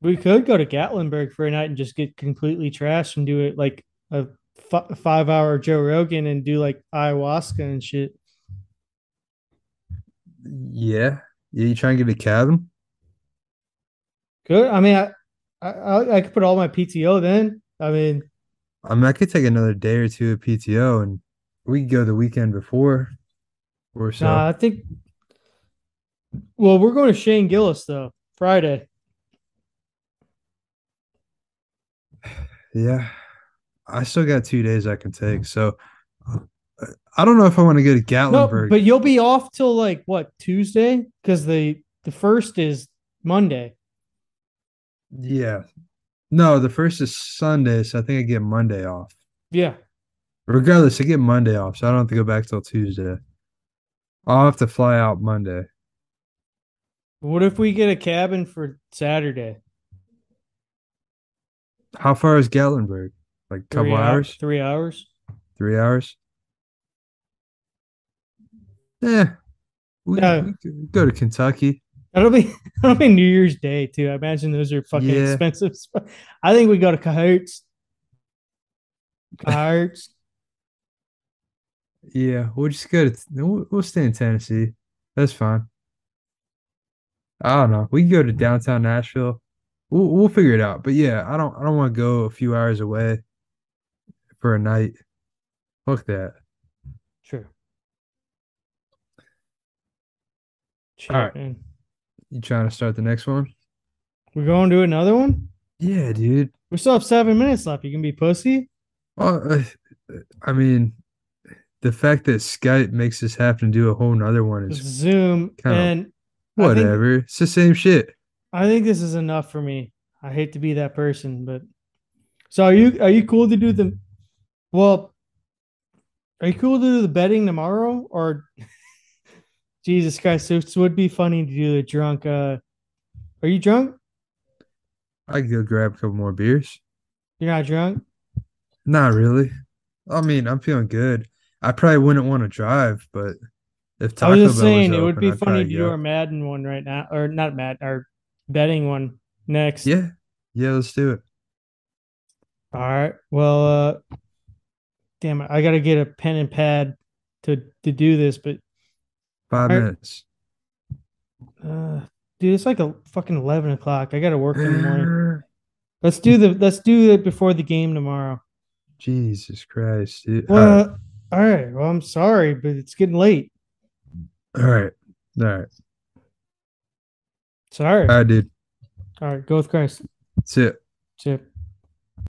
We could go to Gatlinburg for a night and just get completely trashed and do it like a f- five hour Joe Rogan and do like ayahuasca and shit. Yeah. Yeah. You trying to get a cabin? Good. I mean, I, I I could put all my PTO then. I mean, I mean, I could take another day or two of PTO, and we could go the weekend before, or so. nah, I think. Well, we're going to Shane Gillis though Friday. Yeah, I still got two days I can take. So I don't know if I want to go to Gatlinburg. No, but you'll be off till like what Tuesday because the the first is Monday. Yeah, no, the first is Sunday, so I think I get Monday off. Yeah. Regardless, I get Monday off, so I don't have to go back till Tuesday. I'll have to fly out Monday. What if we get a cabin for Saturday? How far is Gatlinburg? Like a couple Three hou- hours? Three hours. Three hours? Yeah. We, Yeah. we go to Kentucky. That'll be *laughs* that'll be New Year's Day too. I imagine those are fucking Yeah. expensive. I think we go to Cahoots. Cahoots. Yeah, we'll just go to we'll, we'll stay in Tennessee. That's fine. I don't know. We can go to downtown Nashville. We'll we'll figure it out. But yeah, I don't I don't want to go a few hours away for a night. Fuck that. Sure. All right. man. You trying to start the next one? We're going to another one. Yeah, dude. We still have seven minutes left. You can be pussy. Well, uh, I mean, the fact that Skype makes us have to do a whole nother one is Zoom and I think- whatever. It's the same shit. I think this is enough for me. I hate to be that person, but so are you? Are you cool to do the? Well, are you cool to do the betting tomorrow or? Jesus Christ, this would be funny to do the drunk. Uh, are you drunk? I could go grab a couple more beers. You're not drunk. Not really. I mean, I'm feeling good. I probably wouldn't want to drive, but if Taco I was just Bell saying was it would open, be I'd funny to do our Madden one right now, or not Madden, our betting one next. Yeah, yeah, let's do it. All right. Well, uh, damn it, I gotta get a pen and pad to to do this, but Five All right. minutes. Uh, dude, it's like a fucking eleven o'clock. I gotta work in the morning. *sighs* Let's do the let's do it before the game tomorrow. Jesus Christ, dude. Well, right, all right. Well, I'm sorry, but it's getting late. all right, all right, Sorry. all right, dude. All right. Go with Christ. That's it. Chip.